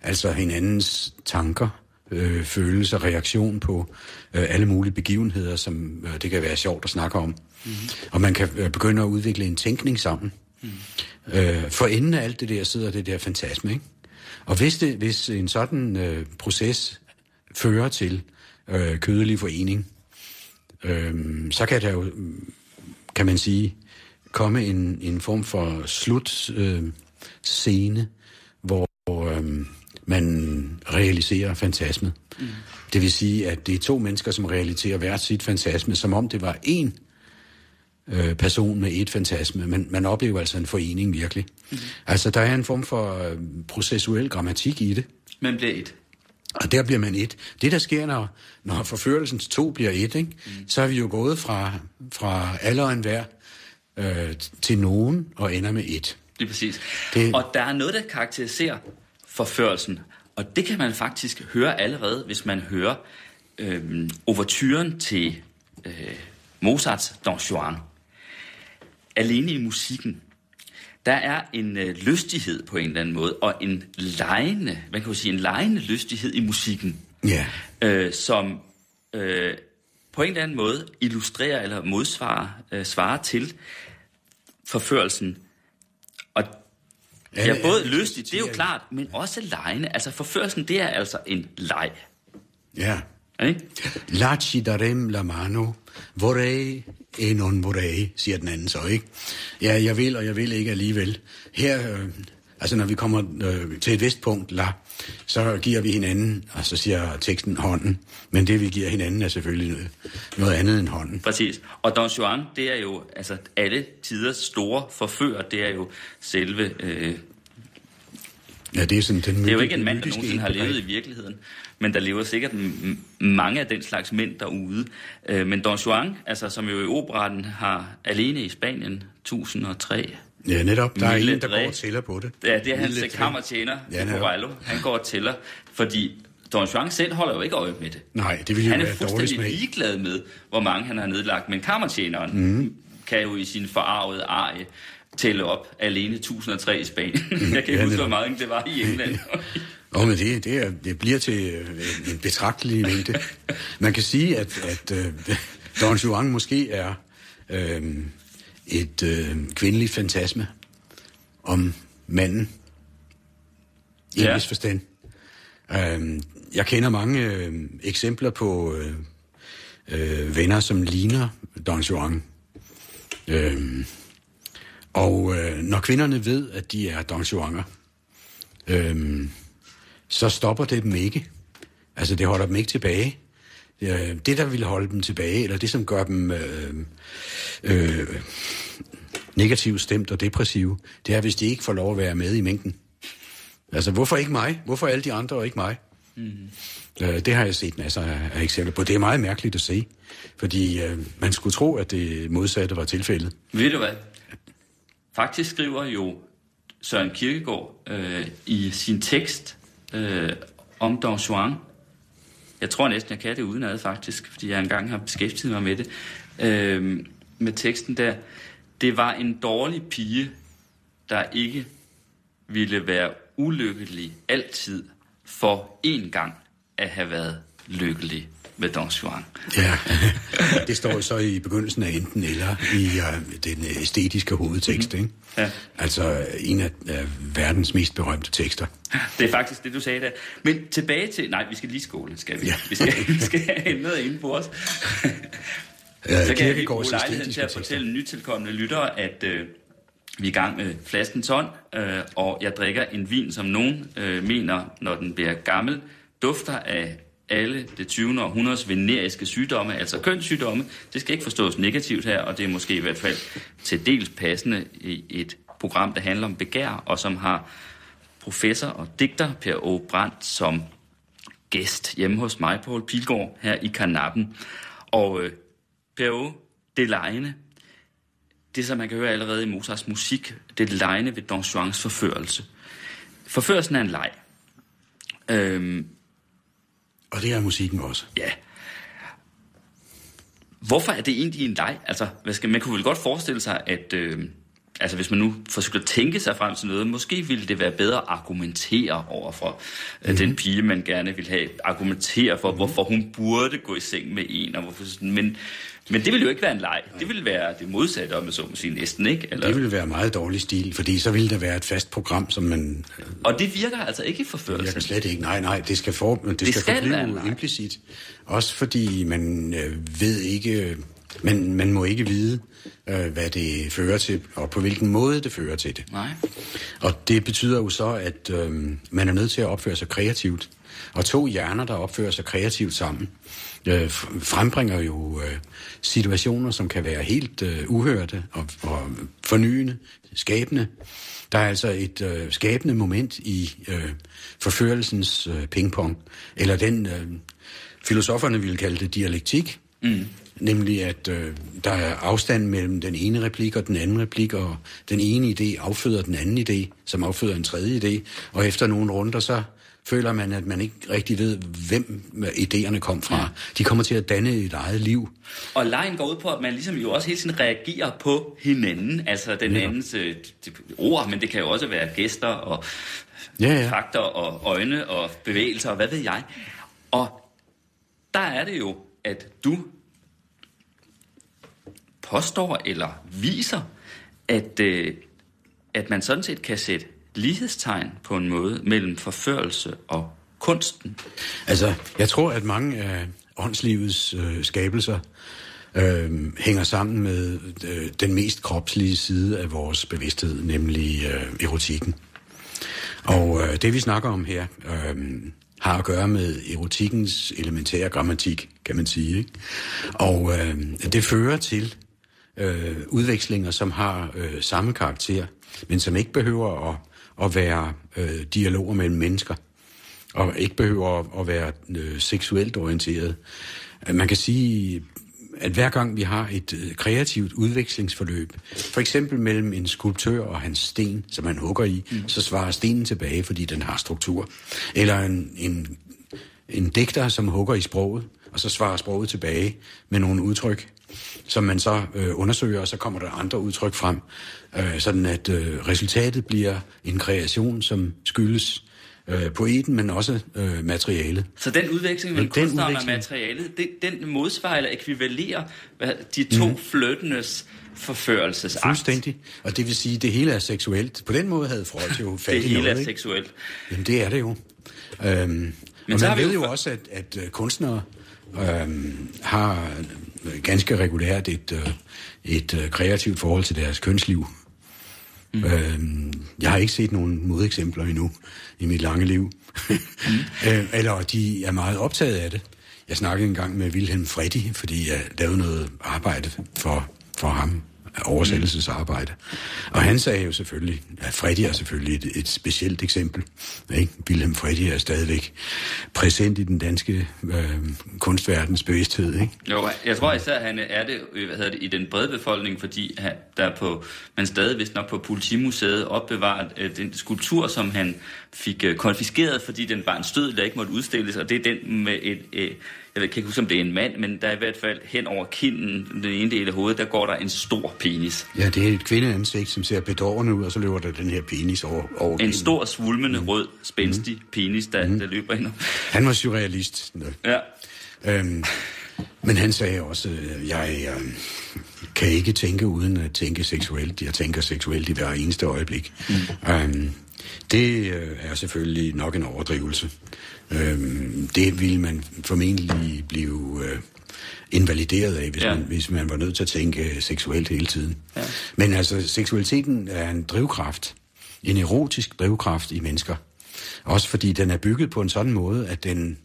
Speaker 9: Altså hinandens tanker, øh, følelse reaktion på øh, alle mulige begivenheder, som øh, det kan være sjovt at snakke om. Mm-hmm. Og man kan øh, begynde at udvikle en tænkning sammen. Mm. Øh, for inden af alt det der sidder det der fantasme, ikke? Og hvis, det, hvis en sådan øh, proces fører til øh, kødelig forening, øh, så kan der jo, kan man sige, komme en, en form for slut øh, scene, hvor øh, man realiserer fantasmet. Mm. Det vil sige, at det er to mennesker, som realiserer hvert sit fantasme, som om det var én øh, person med et fantasme. Men man oplever altså en forening virkelig. Mm. Altså, der er en form for øh, processuel grammatik i det.
Speaker 8: Man bliver et.
Speaker 9: Og der bliver man et. Det, der sker, når, når forførelsens to bliver et, ikke? Mm. så er vi jo gået fra, fra alle og enhver øh, til nogen og ender med et.
Speaker 8: Lige præcis.
Speaker 9: Det-
Speaker 8: Det... Og der er noget, der karakteriserer forførelsen. Og det kan man faktisk høre allerede, hvis man hører øh, overturen til øh, Mozarts Don Juan. Alene i musikken, der er en øh, lystighed på en eller anden måde, og en lejende, man kan jo sige en lejende lystighed i musikken,
Speaker 9: Ja.
Speaker 8: øh, som øh, på en eller anden måde illustrerer eller modsvarer øh, svarer til forførelsen. Og ja,
Speaker 9: Alle-
Speaker 8: både
Speaker 9: alle
Speaker 8: lystigt, det er jo klart, men også lejende. Altså forførelsen, det er altså en leg.
Speaker 9: Ja.
Speaker 8: Ikke?
Speaker 9: Laci darem la mano, vorrei en non vorrei, siger den anden så, ikke? Ja, jeg vil, og jeg vil ikke alligevel. Her, øh, altså når vi kommer øh, til et vist punkt, la, så giver vi hinanden, og så siger teksten hånden, men det vi giver hinanden er selvfølgelig noget, noget andet end hånden.
Speaker 8: Præcis. Og Don Juan, det er jo altså alle tiders store forfører, det er jo selve... Øh,
Speaker 9: Ja, det er sådan den
Speaker 8: det er jo ikke en mand, der nogensinde har levet i virkeligheden, men der lever sikkert mange af den slags mænd derude. Øh, men Don Juan, altså, som jo i operaten har alene i Spanien 1003,
Speaker 9: Ja, netop. Der er
Speaker 8: Mille
Speaker 9: en, der går og tæller på det.
Speaker 8: Ja, det er hans kammertjener,
Speaker 9: Ja.
Speaker 8: Han går og tæller, fordi Don Juan selv holder jo ikke øje med det.
Speaker 9: Nej, det ville jo
Speaker 8: Han er
Speaker 9: være
Speaker 8: fuldstændig
Speaker 9: smag.
Speaker 8: ligeglad med, hvor mange han har nedlagt. Men kammertjeneren mm. kan jo i sin forarvede arie tælle op alene 1003 i Spanien. Jeg kan ikke
Speaker 9: Ja,
Speaker 8: huske, hvor meget det var i England.
Speaker 9: Åh, men det, det, er, det bliver til øh, en, betragtelig mængde. Man kan sige, at, at øh, Don Juan måske er øh, et øh, kvindeligt fantasme om manden i
Speaker 8: Ja.
Speaker 9: vis forstand. Øh, jeg kender mange øh, eksempler på øh, øh, venner, som ligner Don Juan. Øh, og øh, når kvinderne ved, at de er Don Juaner, øh, så stopper det dem ikke. Altså, det holder dem ikke tilbage. Øh, Det, der vil holde dem tilbage, eller det, som gør dem øh, øh, negativt stemt og depressive, det er, hvis de ikke får lov at være med i mængden. Altså, hvorfor ikke mig? Hvorfor alle de andre og ikke mig? Mm. Øh, det har jeg set masser af, af eksempler på. Det er meget mærkeligt at se, fordi øh, man skulle tro, at det modsatte var tilfældet.
Speaker 8: Ved du hvad? Faktisk skriver jo Søren Kierkegaard øh, i sin tekst øh, om Don Juan. Jeg tror næsten, jeg kan det udenad faktisk, fordi jeg engang har beskæftiget mig med det. Øh, med teksten der. Det var en dårlig pige, der ikke ville være ulykkelig altid for en gang at have været lykkelig med Don Juan.
Speaker 9: Ja, det står så i begyndelsen af enten eller i uh, den æstetiske hovedtekst, ikke?
Speaker 8: Ja.
Speaker 9: Altså en af, af verdens mest berømte tekster.
Speaker 8: Det er faktisk det, du sagde der. Men tilbage til... Nej, vi skal lige skåle, skal vi.
Speaker 9: Ja.
Speaker 8: Vi skal, vi skal have noget inde på os.
Speaker 9: Ja,
Speaker 8: Så kan jeg lige bruge lejligheden til at fortælle nytilkommende lyttere, at øh, vi er i gang med flaskens hånd, øh, og jeg drikker en vin, som nogen øh, mener, når den bliver gammel, dufter af alle det 20. århundredes veneriske sygdomme, altså kønssygdomme. Det skal ikke forstås negativt her, og det er måske i hvert fald til dels passende i et program, der handler om begær, og som har professor og digter Per O. Brandt som gæst hjemme hos mig, Poul Pilgaard, her i Karnappen. Og øh, Per O., det lejende. Det, som man kan høre allerede i Mozarts musik, det lejende ved Don Juans forførelse. Forførelsen er en leg. Øhm,
Speaker 9: og det er musikken også.
Speaker 8: ja. Hvorfor er det egentlig en leg? Altså, hvad skal, man kunne vel godt forestille sig, at øh, altså, hvis man nu forsøger at tænke sig frem til noget, måske ville det være bedre at argumentere over for mm. den pige, man gerne vil have. Argumentere for, mm. hvorfor hun burde gå i seng med en. Og hvorfor, sådan- men, men det ville jo ikke være en leg. Det ville være det modsatte, om jeg så må sige næsten, ikke? Eller,
Speaker 9: Det ville være meget dårlig stil, fordi så ville der være et fast program, som man
Speaker 8: Og det virker altså ikke i forførelsen.
Speaker 9: kan slet ikke. Nej, nej, det skal, for, det, det skal,
Speaker 8: skal
Speaker 9: forblive implicit. Også fordi man øh, ved ikke, man, man må ikke vide, øh, hvad det fører til, og på hvilken måde det fører til det.
Speaker 8: Nej.
Speaker 9: Og det betyder jo så, at øh, man er nødt til at opføre sig kreativt. Og to hjerner, der opfører sig kreativt sammen, øh, frembringer jo øh, situationer, som kan være helt øh, uhørte og, og fornyende, skabende. Der er altså et øh, skabende moment i øh, forførelsens øh, pingpong, eller den øh, filosoferne ville kalde det dialektik, Mm. Nemlig, at øh, der er afstand mellem den ene replik og den anden replik, og den ene idé afføder den anden idé, som afføder en tredje idé, og efter nogle runder, så føler man, at man ikke rigtig ved, hvem idéerne kom fra. Ja. De kommer til at danne et eget liv.
Speaker 8: Og lejen går ud på, at man ligesom jo også hele tiden reagerer på hinanden, altså den ja. andens øh, ord, men det kan jo også være gæster og ja, ja. fakter og øjne og bevægelser og hvad ved jeg. Og der er det jo, at du påstår eller viser, at, øh, at man sådan set kan sætte lighedstegn på en måde mellem forførelse og kunsten?
Speaker 9: Altså, jeg tror, at mange af åndslivets øh, skabelser øh, hænger sammen med øh, den mest kropslige side af vores bevidsthed, nemlig øh, erotikken. Og øh, det, vi snakker om her, øh, har at gøre med erotikkens elementære grammatik, kan man sige. Ikke? Og øh, det fører til øh, udvekslinger, som har øh, samme karakter, men som ikke behøver at at være øh, dialoger mellem mennesker, og ikke behøver at, at være øh, seksuelt orienteret. Man kan sige, at hver gang vi har et øh, kreativt udvekslingsforløb, for eksempel mellem en skulptør og hans sten, som han hugger i, mm. så svarer stenen tilbage, fordi den har struktur. Eller en, en, en digter, som hugger i sproget, og så svarer sproget tilbage med nogle udtryk, som man så øh, undersøger, og så kommer der andre udtryk frem, øh, sådan at øh, resultatet bliver en kreation, som skyldes øh, poeten, men også øh, materialet.
Speaker 8: Så den udveksling mellem kunstneren og materialet, det, den modsvarer eller ekvivalerer hvad, de to mm. flyttendes forførelsesakt.
Speaker 9: Fuldstændig. Og det vil sige, at det hele er seksuelt. På den måde havde Freud jo fat
Speaker 8: Det hele
Speaker 9: noget,
Speaker 8: er
Speaker 9: ikke?
Speaker 8: seksuelt.
Speaker 9: Jamen, det er det jo. Øhm, men og man ved jo også, at, at øh, kunstnere øhm, har ganske regulært et, øh, et øh, kreativt forhold til deres kønsliv. Mm. Øhm, jeg har ikke set nogen modeksempler endnu i mit lange liv. mm. øh, eller de er meget optaget af det. Jeg snakkede engang med Wilhelm Freddy, fordi jeg lavede noget arbejde for, for ham oversættelsesarbejde. Og han sagde jo selvfølgelig, at Freddy er selvfølgelig et, et specielt eksempel. Ikke? Wilhelm Freddy er stadigvæk præsent i den danske øh, kunstverdens bevidsthed. Ikke?
Speaker 8: Jo, jeg tror især, at han er det, øh, hvad hedder det i den brede befolkning, fordi han, der på, man stadig nok på Politimuseet opbevaret øh, den skulptur, som han fik øh, konfiskeret, fordi den var en stød, der ikke måtte udstilles, og det er den med et, øh, jeg kan ikke huske, om det er en mand, men der er i hvert fald hen over kinden, den ene del af hovedet, der går der en stor penis.
Speaker 9: Ja, det er et kvindeansigt, som ser bedårende ud, og så løber der den her penis over, over
Speaker 8: En
Speaker 9: kinden.
Speaker 8: stor, svulmende, mm. rød, spændstig mm. penis, der, mm. der løber ind.
Speaker 9: Han var surrealist.
Speaker 8: Ja.
Speaker 9: Øhm, men han sagde også, øh, jeg øh, kan ikke tænke uden at tænke seksuelt. Jeg tænker seksuelt i hver eneste øjeblik. Mm. Øhm, det øh, er selvfølgelig nok en overdrivelse. Øhm, det ville man formentlig blive øh, invalideret af, hvis, ja. man, hvis man var nødt til at tænke seksuelt hele tiden. Ja. Men altså, seksualiteten er en drivkraft. En erotisk drivkraft i mennesker. Også fordi den er bygget på en sådan måde, at den,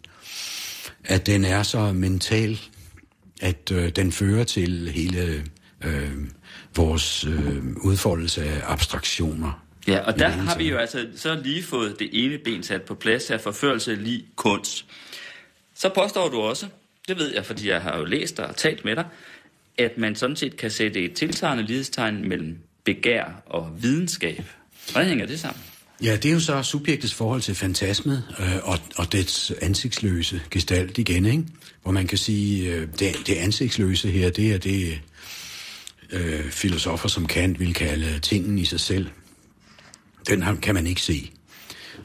Speaker 9: at den er så mental, at øh, den fører til hele øh, vores øh, udfoldelse af abstraktioner.
Speaker 8: Ja, og der har vi jo altså så lige fået det ene ben sat på plads af forførelse lige kunst. Så påstår du også, det ved jeg, fordi jeg har jo læst dig og talt med dig, at man sådan set kan sætte et tilsvarende lighedstegn mellem begær og videnskab. Hvordan hænger det sammen?
Speaker 9: Ja, det er jo så subjektets forhold til fantasmet øh, og, og dets ansigtsløse gestalt igen, ikke? Hvor man kan sige, øh, det, det ansigtsløse her, det er det, øh, filosofer som Kant vil kalde tingen i sig selv. Den kan man ikke se.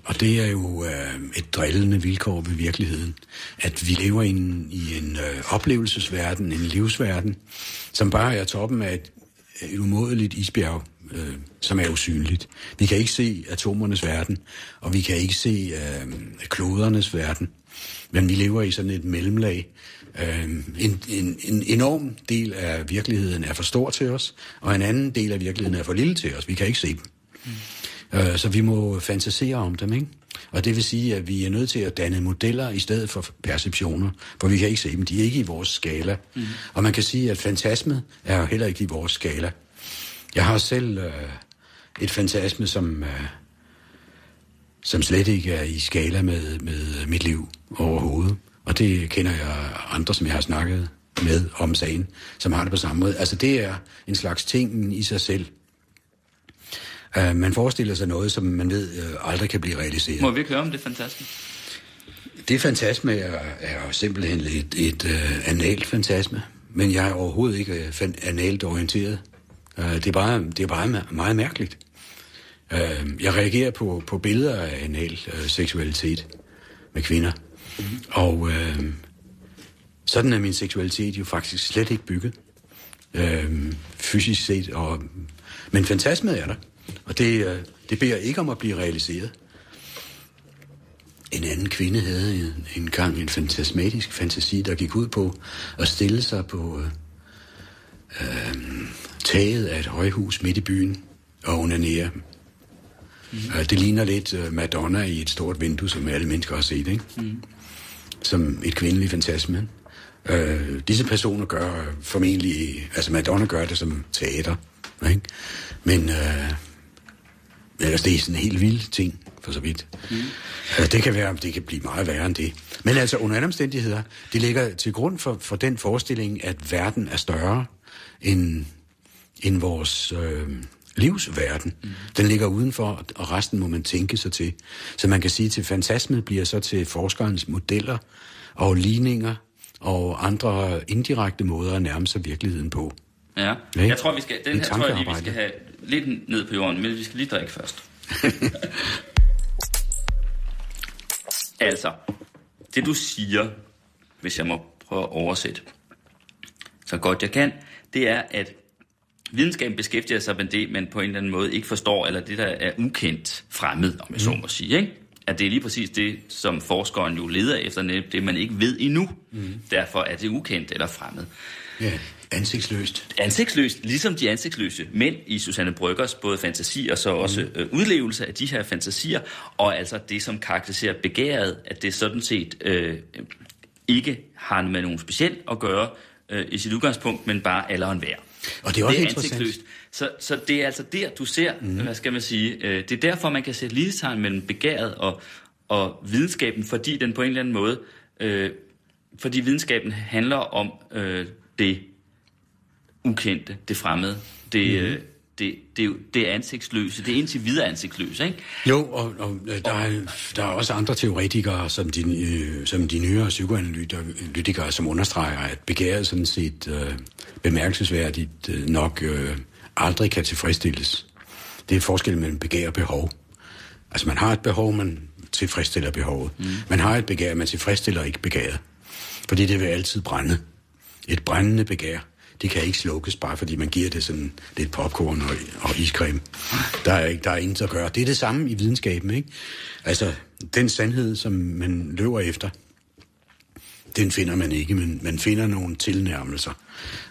Speaker 9: Og det er jo øh, et drillende vilkår ved virkeligheden, at vi lever i en, i en øh, oplevelsesverden, en livsverden, som bare er toppen af et, et umådeligt isbjerg, øh, som er usynligt. Vi kan ikke se atomernes verden, og vi kan ikke se øh, klodernes verden, men vi lever i sådan et mellemlag. Øh, en, en, en enorm del af virkeligheden er for stor til os, og en anden del af virkeligheden er for lille til os. Vi kan ikke se dem. Mm. Øh, så vi må fantasere om dem, ikke? Og det vil sige, at vi er nødt til at danne modeller i stedet for perceptioner, for vi kan ikke se dem. De er ikke i vores skala. Mm. Og man kan sige, at fantasmet er heller ikke i vores skala. Jeg har selv øh, et fantasme, som, øh, som slet ikke er i skala med, med mit liv overhovedet. Og det kender jeg andre, som jeg har snakket med om sagen, som har det på samme måde. Altså det er en slags ting i sig selv. Uh, man forestiller sig noget, som man ved uh, aldrig kan blive realiseret.
Speaker 8: Må vi ikke høre om det fantastisk?
Speaker 9: Det fantasme er, er simpelthen et, et uh, analt fantasme, men jeg er overhovedet ikke uh, analt orienteret. Uh, det, er bare, det er bare meget mærkeligt. Uh, jeg reagerer på, på billeder af anal uh, seksualitet med kvinder. Mm-hmm. Og uh, sådan er min seksualitet jo faktisk slet ikke bygget. Uh, fysisk set. Og, men fantasmet er der. Og det, uh, det beder ikke om at blive realiseret. En anden kvinde havde en, en gang en fantasmatisk fantasi, der gik ud på at stille sig på øh, øh, taget af et højhus midt i byen og onanere. Mm. Det ligner lidt uh, Madonna i et stort vindue, som alle mennesker har set, ikke? Mm. Som et kvindeligt fantasme. Uh, disse personer gør formentlig... Altså Madonna gør det som teater, ikke? Men... Uh, ellers det er sådan en helt vild ting, for så vidt. Mm. Det kan være, det kan blive meget værre end det. Men altså under andre omstændigheder, det ligger til grund for, for den forestilling, at verden er større end, end vores øh, livsverden. Mm. Den ligger udenfor, og resten må man tænke sig til. Så man kan sige, til fantasmet bliver så til forskerens modeller og ligninger og andre indirekte måder at nærme sig virkeligheden på.
Speaker 8: Ja, jeg tror, vi skal, den her tror jeg lige, vi skal have lidt ned på jorden, men vi skal lige drikke først. altså, det du siger, hvis jeg må prøve at oversætte, så godt jeg kan, det er, at videnskaben beskæftiger sig med det, man på en eller anden måde ikke forstår, eller det, der er ukendt fremmed, om jeg så må sige, ikke? At det er lige præcis det, som forskeren jo leder efter, det man ikke ved endnu. Mm. Derfor er det ukendt eller fremmed.
Speaker 9: Ja, ansigtsløst.
Speaker 8: Ansigtsløst, ligesom de ansigtsløse mænd i Susanne Bryggers både fantasi og så også mm. øh, udlevelse af de her fantasier, og altså det, som karakteriserer begæret, at det sådan set øh, ikke har med nogen specielt at gøre øh, i sit udgangspunkt, men bare alle og enhver.
Speaker 9: Og det er også det er ansigtsløst.
Speaker 8: Så, så det er altså der, du ser, mm. hvad skal man sige, øh, det er derfor, man kan sætte lighedstegn mellem begæret og, og videnskaben, fordi den på en eller anden måde, øh, fordi videnskaben handler om øh, det ukendte, det fremmede, det, mm. det, det, det er ansigtsløse, det er indtil videre ansigtsløse, ikke?
Speaker 9: Jo, og, og der, er, der er også andre teoretikere, som de, øh, som de nyere psykoanalytikere, som understreger, at begæret sådan set øh, bemærkelsesværdigt øh, nok øh, aldrig kan tilfredsstilles. Det er forskellen mellem begær og behov. Altså man har et behov, man tilfredsstiller behovet. Mm. Man har et begær, man tilfredsstiller ikke begæret. Fordi det vil altid brænde. Et brændende begær, det kan ikke slukkes, bare fordi man giver det sådan lidt popcorn og, og iscreme. Der er, ikke, der er intet at gøre. Det er det samme i videnskaben, ikke? Altså, den sandhed, som man løber efter, den finder man ikke, men man finder nogle tilnærmelser.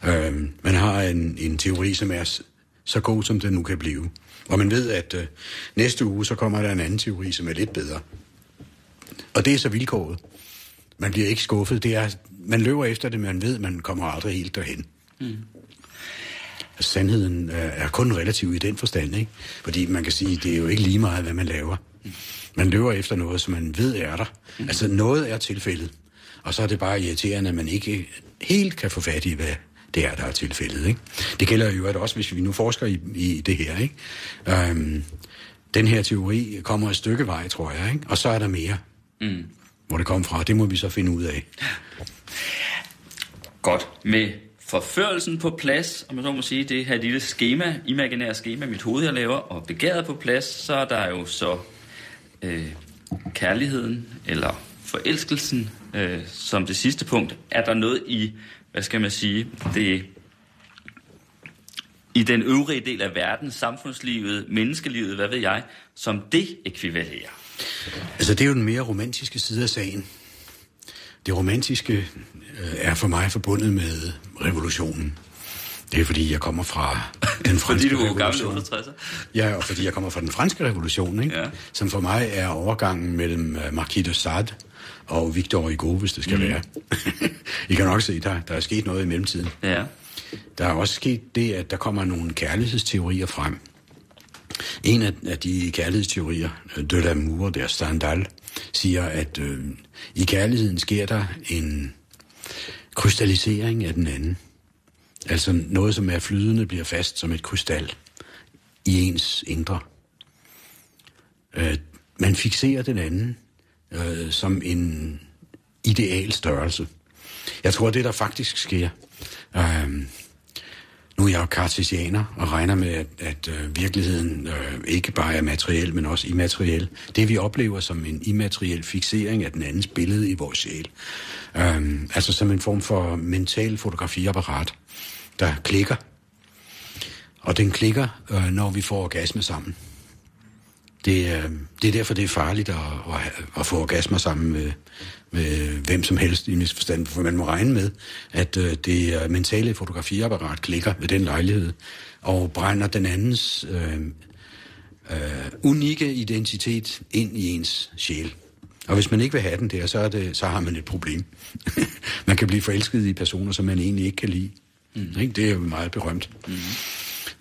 Speaker 9: Øh, man har en, en teori, som er så god, som den nu kan blive. Og man ved, at øh, næste uge, så kommer der en anden teori, som er lidt bedre. Og det er så vilkåret. Man bliver ikke skuffet. Det er, man løber efter det, man ved, man kommer aldrig helt derhen. Mm. Sandheden er kun relativ i den forstand, ikke? Fordi man kan sige, det er jo ikke lige meget, hvad man laver. Man løber efter noget, som man ved er der. Mm. Altså noget er tilfældet. Og så er det bare irriterende, at man ikke helt kan få fat i, hvad det er, der er tilfældet. Ikke? Det gælder jo også, hvis vi nu forsker i, i det her. Ikke? Øhm, den her teori kommer et stykke vej, tror jeg. Ikke? Og så er der mere. Mm. Hvor det kommer fra, det må vi så finde ud af.
Speaker 8: Godt. Med forførelsen på plads, om man så må sige, det her lille schema, imaginære schema, mit hoved jeg laver, og begæret på plads, så er der jo så øh, kærligheden, eller forelskelsen, øh, som det sidste punkt. Er der noget i, hvad skal man sige, det i den øvrige del af verden, samfundslivet, menneskelivet, hvad ved jeg, som det ekvivalerer?
Speaker 9: Altså, det er jo den mere romantiske side af sagen. Det romantiske øh, er for mig forbundet med revolutionen. Det er fordi, jeg kommer fra den franske
Speaker 8: fordi du
Speaker 9: er
Speaker 8: gammel 68'er?
Speaker 9: Ja, og fordi jeg kommer fra den franske revolution, ikke? Ja. som for mig er overgangen mellem uh, Marquis de Sade og Victor Hugo, hvis det skal mm. være. I kan nok se, der, der er sket noget i mellemtiden.
Speaker 8: Ja.
Speaker 9: Der er også sket det, at der kommer nogle kærlighedsteorier frem. En af, af de kærlighedsteorier, de l'amour der Stendhal, siger, at øh, i kærligheden sker der en krystallisering af den anden. Altså noget, som er flydende, bliver fast som et krystal i ens indre. Øh, man fixerer den anden øh, som en ideal størrelse. Jeg tror, det der faktisk sker, øh, nu er jeg jo kartesianer og regner med, at, at øh, virkeligheden øh, ikke bare er materiel, men også immateriel. Det vi oplever som en immateriel fixering af den andens billede i vores sjæl. Øh, altså som en form for mental fotografiapparat, der klikker. Og den klikker, øh, når vi får orgasme sammen. Det, øh, det er derfor, det er farligt at, at, at få orgasmer sammen med, med hvem som helst i en forstand, for man må regne med, at øh, det mentale fotografiapparat klikker ved den lejlighed og brænder den andens øh, øh, unikke identitet ind i ens sjæl. Og hvis man ikke vil have den der, så, er det, så har man et problem. man kan blive forelsket i personer, som man egentlig ikke kan lide. Mm. Ikke? Det er jo meget berømt. Mm.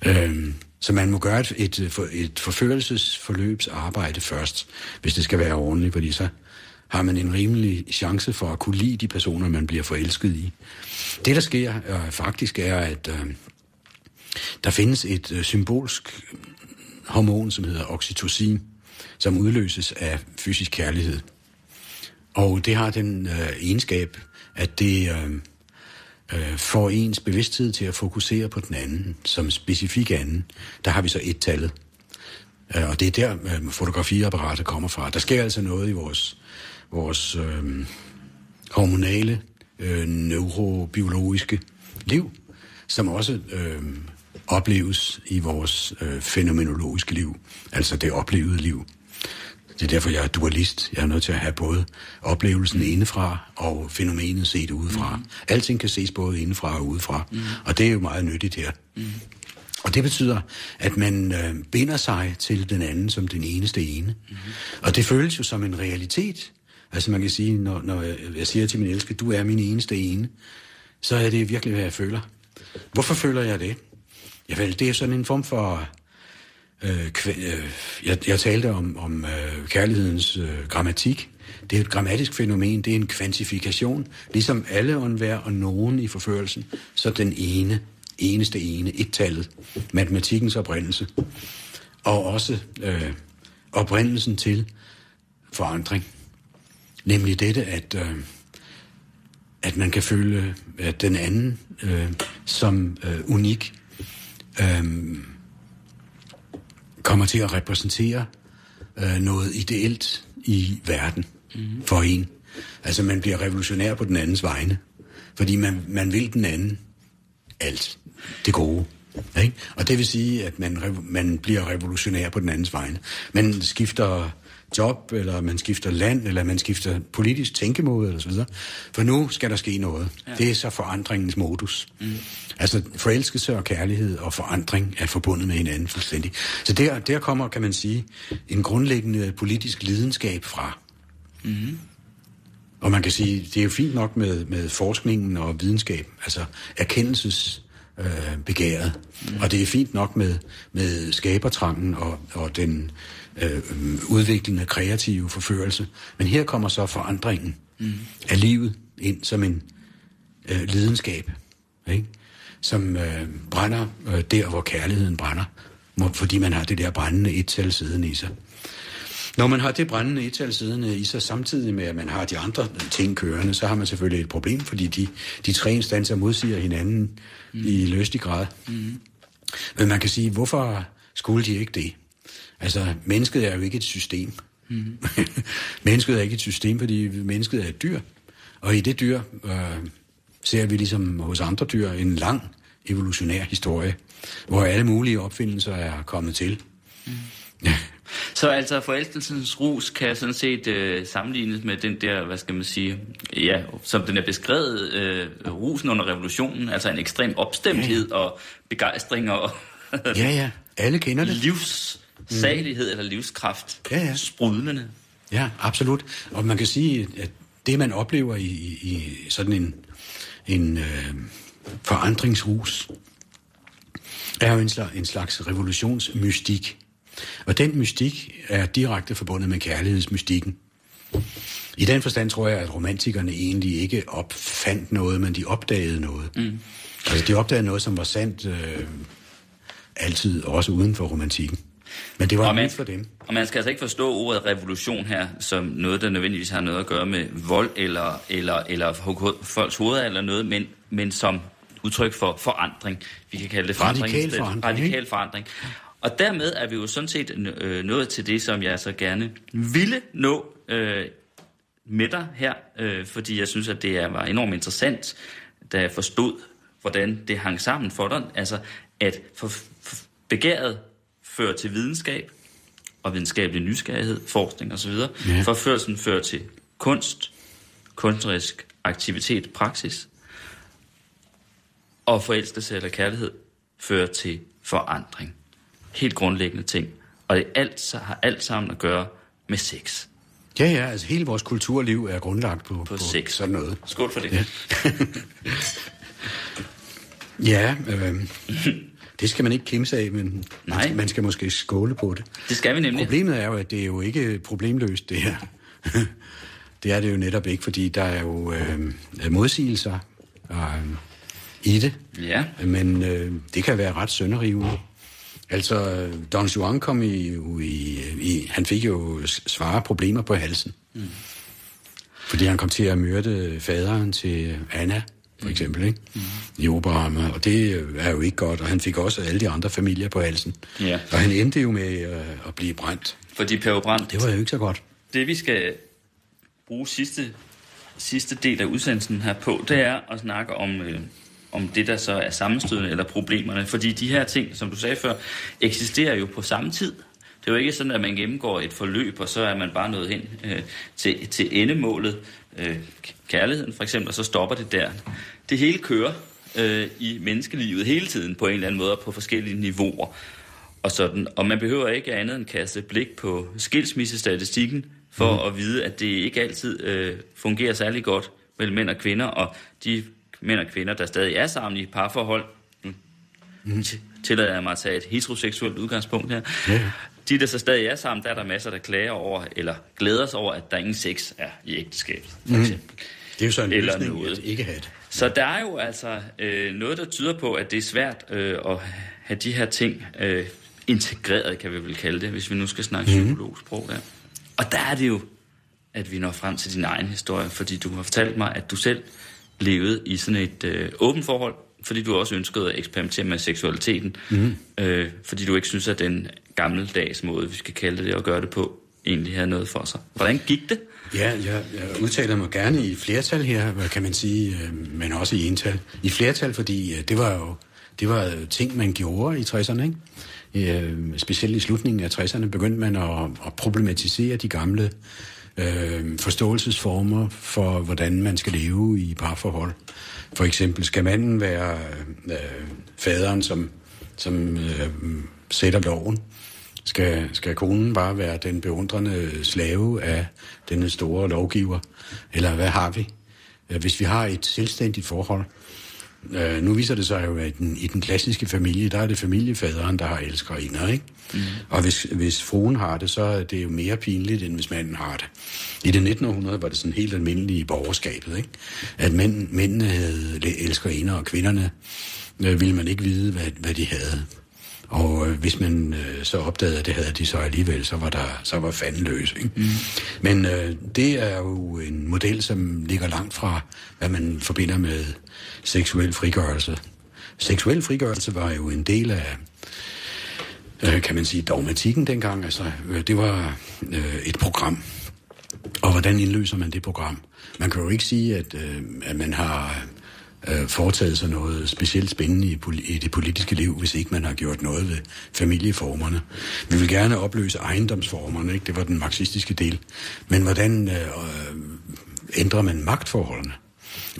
Speaker 9: Øhm, så man må gøre et, et, et forførelsesforløbsarbejde først, hvis det skal være ordentligt, fordi så har man en rimelig chance for at kunne lide de personer, man bliver forelsket i. Det, der sker øh, faktisk, er, at øh, der findes et øh, symbolsk hormon, som hedder oxytocin, som udløses af fysisk kærlighed. Og det har den øh, egenskab, at det øh, øh, får ens bevidsthed til at fokusere på den anden, som specifik anden. Der har vi så et tallet. Øh, og det er der, øh, fotografiapparatet kommer fra. Der sker altså noget i vores, vores øh, hormonale, øh, neurobiologiske liv, som også øh, opleves i vores øh, fænomenologiske liv, altså det oplevede liv. Det er derfor, jeg er dualist. Jeg er nødt til at have både oplevelsen indefra og fænomenet set udefra. Mm. Alting kan ses både indefra og udefra. Mm. Og det er jo meget nyttigt her. Mm. Og det betyder, at man øh, binder sig til den anden som den eneste ene. Mm. Og det føles jo som en realitet. Altså man kan sige, når, når jeg siger til min elskede, du er min eneste ene, så er det virkelig, hvad jeg føler. Hvorfor føler jeg det? Ja, vel, det er sådan en form for Øh, øh, jeg, jeg talte om, om øh, kærlighedens øh, grammatik. Det er et grammatisk fænomen, det er en kvantifikation. Ligesom alle og enhver og nogen i forførelsen, så den ene, eneste ene, et-tallet, matematikkens oprindelse. Og også øh, oprindelsen til forandring. Nemlig dette, at, øh, at man kan føle at den anden øh, som øh, unik. Øh, kommer til at repræsentere øh, noget ideelt i verden mm. for en. Altså man bliver revolutionær på den andens vegne, fordi man, man vil den anden alt det gode. Ikke? Og det vil sige, at man, man bliver revolutionær på den andens vegne. Man skifter job, eller man skifter land, eller man skifter politisk tænkemåde, eller så videre. For nu skal der ske noget. Ja. Det er så forandringens modus. Mm. Altså forelskelse og kærlighed og forandring er forbundet med hinanden fuldstændig. Så der, der kommer, kan man sige, en grundlæggende politisk lidenskab fra. Mm. Og man kan sige, det er jo fint nok med, med forskningen og videnskab, altså erkendelses øh, begæret. Mm. Og det er fint nok med, med skabertrangen og, og den øh, udviklende kreative forførelse. Men her kommer så forandringen mm. af livet ind som en øh, lidenskab, ikke? som øh, brænder øh, der, hvor kærligheden brænder, fordi man har det der brændende et-tal siddende i sig. Når man har det brændende et-tal siddende i sig, samtidig med, at man har de andre ting kørende, så har man selvfølgelig et problem, fordi de, de tre instanser modsiger hinanden mm. i løstig grad. Mm. Men man kan sige, hvorfor skulle de ikke det? Altså, mennesket er jo ikke et system. Mm. mennesket er ikke et system, fordi mennesket er et dyr. Og i det dyr øh, ser vi ligesom hos andre dyr en lang evolutionær historie, hvor alle mulige opfindelser er kommet til. Mm.
Speaker 8: Så altså forelskelsens rus kan sådan set øh, sammenlignes med den der, hvad skal man sige, ja, som den er beskrevet, øh, rusen under revolutionen, altså en ekstrem opstemthed ja. og begejstring og...
Speaker 9: ja, ja, alle kender det.
Speaker 8: Livs salighed eller livskraft. Ja, ja. Sprudlende.
Speaker 9: Ja, absolut. Og man kan sige, at det, man oplever i, i sådan en, en øh, forandringsrus, er jo en slags, en slags revolutionsmystik. Og den mystik er direkte forbundet med kærlighedsmystikken. I den forstand tror jeg, at romantikerne egentlig ikke opfandt noget, men de opdagede noget. Mm. Altså, de opdagede noget, som var sandt øh, altid, også uden for romantikken. Men det var
Speaker 8: Og man,
Speaker 9: for dem.
Speaker 8: og man skal altså ikke forstå ordet revolution her som noget, der nødvendigvis har noget at gøre med vold eller, eller, eller folks hoveder eller noget, men, men som udtryk for forandring. Vi kan kalde det forandring.
Speaker 9: Radikal forandring,
Speaker 8: Radikal forandring. Og dermed er vi jo sådan set øh, nået til det, som jeg så gerne ville nå øh, med dig her, øh, fordi jeg synes, at det er, var enormt interessant, da jeg forstod, hvordan det hang sammen for dig. Altså, at for, for begæret fører til videnskab, og videnskabelig nysgerrighed, forskning osv.
Speaker 9: Ja.
Speaker 8: Forførelsen fører til kunst, kunstnerisk aktivitet, praksis, og forelskelse eller kærlighed fører til forandring. Helt grundlæggende ting. Og det alt, så har alt sammen at gøre med sex.
Speaker 9: Ja, ja, altså hele vores kulturliv er grundlagt på,
Speaker 8: På sex.
Speaker 9: sådan noget.
Speaker 8: Skål for det.
Speaker 9: Ja. Ja, øh, det skal man ikke kimse af, men
Speaker 8: Nej.
Speaker 9: man, man skal måske skåle på det.
Speaker 8: Det skal vi nemlig.
Speaker 9: Problemet er jo, at det er jo ikke problemløst, det her. det er det jo netop ikke, fordi der er jo øh, modsigelser øh, i det.
Speaker 8: Ja.
Speaker 9: Men øh, det kan være ret sønderrivende. Altså, Don Juan kom i, i, i... Han fik jo svare problemer på halsen. Mm. Fordi han kom til at myrde faderen til Anna, for eksempel, ikke? Mm. i Oberhammer. Og det øh, er jo ikke godt. Og han fik også alle de andre familier på halsen.
Speaker 8: Ja.
Speaker 9: Og han endte jo med øh, at blive brændt.
Speaker 8: Fordi Per Brandt,
Speaker 9: Det var jo ikke så godt.
Speaker 8: det vi skal bruge sidste, sidste del af udsendelsen her på, det er at snakke om, øh, om det, der så er sammenstødende eller problemerne. Fordi de her ting, som du sagde før, eksisterer jo på samme tid. Det er jo ikke sådan, at man gennemgår et forløb, og så er man bare nået hen øh, til, til endemålet, øh, kærligheden for eksempel, og så stopper det der. Det hele kører øh, i menneskelivet hele tiden på en eller anden måde, og på forskellige niveauer. Og, sådan. og man behøver ikke andet end kaste blik på skilsmissestatistikken for mm. at vide, at det ikke altid øh, fungerer særlig godt mellem mænd og kvinder, og de mænd og kvinder, der stadig er sammen i parforhold, nu mm. tillader jeg mig at tage et heteroseksuelt udgangspunkt her,
Speaker 9: Ja.
Speaker 8: De, der så stadig er sammen, der er der masser, der klager over, eller glæder sig over, at der ingen sex er i ægteskabet, for eksempel.
Speaker 9: Det er jo så en
Speaker 8: Eller
Speaker 9: løsning
Speaker 8: noget.
Speaker 9: at ikke have det.
Speaker 8: Så der er jo altså øh, noget, der tyder på, at det er svært øh, at have de her ting øh, integreret, kan vi vel kalde det, hvis vi nu skal snakke mm. psykologsprog der. Og der er det jo, at vi når frem til din egen historie, fordi du har fortalt mig, at du selv levede i sådan et øh, åbent forhold, fordi du også ønskede at eksperimentere med seksualiteten, mm. øh, fordi du ikke synes, at den gammeldags måde, vi skal kalde det, at gøre det på, egentlig havde noget for sig. Hvordan gik det?
Speaker 9: Ja, jeg, jeg udtaler mig gerne i flertal her, hvad kan man sige, øh, men også i ental. I flertal, fordi øh, det var jo det var ting, man gjorde i 60'erne, ikke? Øh, specielt i slutningen af 60'erne begyndte man at, at problematisere de gamle øh, forståelsesformer for, hvordan man skal leve i parforhold. For eksempel, skal manden være øh, faderen, som, som øh, sætter loven? Skal, skal konen bare være den beundrende slave af denne store lovgiver? Eller hvad har vi? Hvis vi har et selvstændigt forhold, øh, nu viser det sig jo, at den, i den klassiske familie, der er det familiefaderen, der har elskerinder, ikke? Mm. Og hvis, hvis fruen har det, så er det jo mere pinligt, end hvis manden har det. I det 1900 var det sådan helt almindeligt i borgerskabet, ikke? At mænd, mændene havde elskerinder, og kvinderne øh, ville man ikke vide, hvad, hvad de havde. Og øh, hvis man øh, så opdagede, at det havde de så alligevel, så var der så var fanden løs. Ikke? Mm. Men øh, det er jo en model, som ligger langt fra, hvad man forbinder med seksuel frigørelse. Seksuel frigørelse var jo en del af, øh, kan man sige, dogmatikken dengang. Altså, øh, det var øh, et program. Og hvordan indløser man det program? Man kan jo ikke sige, at, øh, at man har øh, foretaget sig noget specielt spændende i, i det politiske liv, hvis ikke man har gjort noget ved familieformerne. Vi vil gerne opløse ejendomsformerne, ikke? det var den marxistiske del. Men hvordan øh, ændrer man magtforholdene,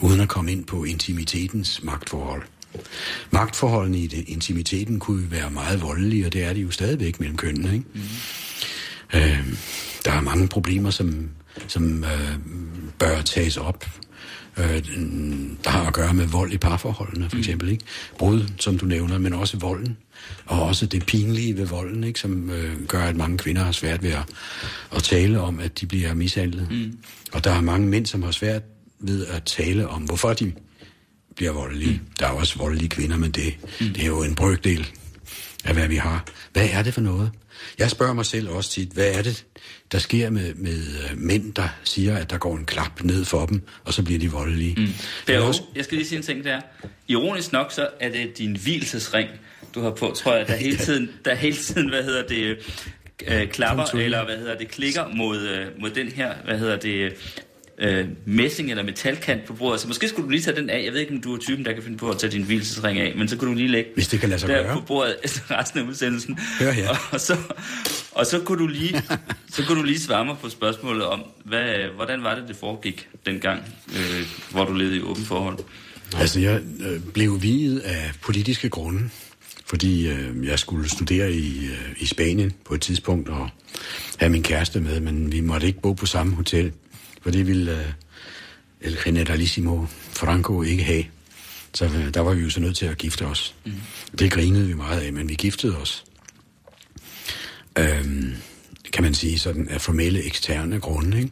Speaker 9: uden at komme ind på intimitetens magtforhold? Magtforholdene i det, intimiteten kunne være meget voldelige, og det er de jo stadigvæk mellem kønnene. Ikke? Mm. Øh, der er mange problemer, som, som øh, bør tages op øh, der har at gøre med vold i parforholdene, for eksempel. Ikke? Brud, som du nævner, men også volden. Og også det pinlige ved volden, ikke? som øh, gør, at mange kvinder har svært ved at, at tale om, at de bliver mishandlet. Mm. Og der er mange mænd, som har svært ved at tale om, hvorfor de bliver voldelige. Mm. Der er også voldelige kvinder, men det, mm. det er jo en brøkdel af, hvad vi har. Hvad er det for noget? Jeg spørger mig selv også tit, hvad er det, der sker med, med uh, mænd, der siger, at der går en klap ned for dem, og så bliver de voldelige. Mm.
Speaker 8: Per, også... jeg skal lige sige en ting der. Ironisk nok, så er det din hvilesesring, du har på, tror jeg, der hele tiden, der hele tiden hvad hedder det, øh, klapper, eller hvad hedder det, klikker mod, øh, mod den her, hvad hedder det, øh, messing eller metalkant på bordet. Så måske skulle du lige tage den af. Jeg ved ikke, om du er typen, der kan finde på at tage din hvilesesring af, men så kunne du lige lægge
Speaker 9: Hvis det kan lade sig
Speaker 8: der
Speaker 9: gøre.
Speaker 8: på bordet resten af udsendelsen.
Speaker 9: Hør her.
Speaker 8: Og, så, og så, kunne du lige, så kunne du lige svare mig på spørgsmålet om, hvad, hvordan var det, det foregik dengang, øh, hvor du levede i åben forhold?
Speaker 9: Altså, jeg øh, blev videt af politiske grunde, fordi øh, jeg skulle studere i, øh, i Spanien på et tidspunkt og have min kæreste med, men vi måtte ikke bo på samme hotel, for det ville øh, El Generalissimo Franco ikke have. Så øh, der var vi jo så nødt til at gifte os. Mm. Det grinede vi meget af, men vi giftede os. Øhm, kan man sige sådan af formelle eksterne grunde, ikke?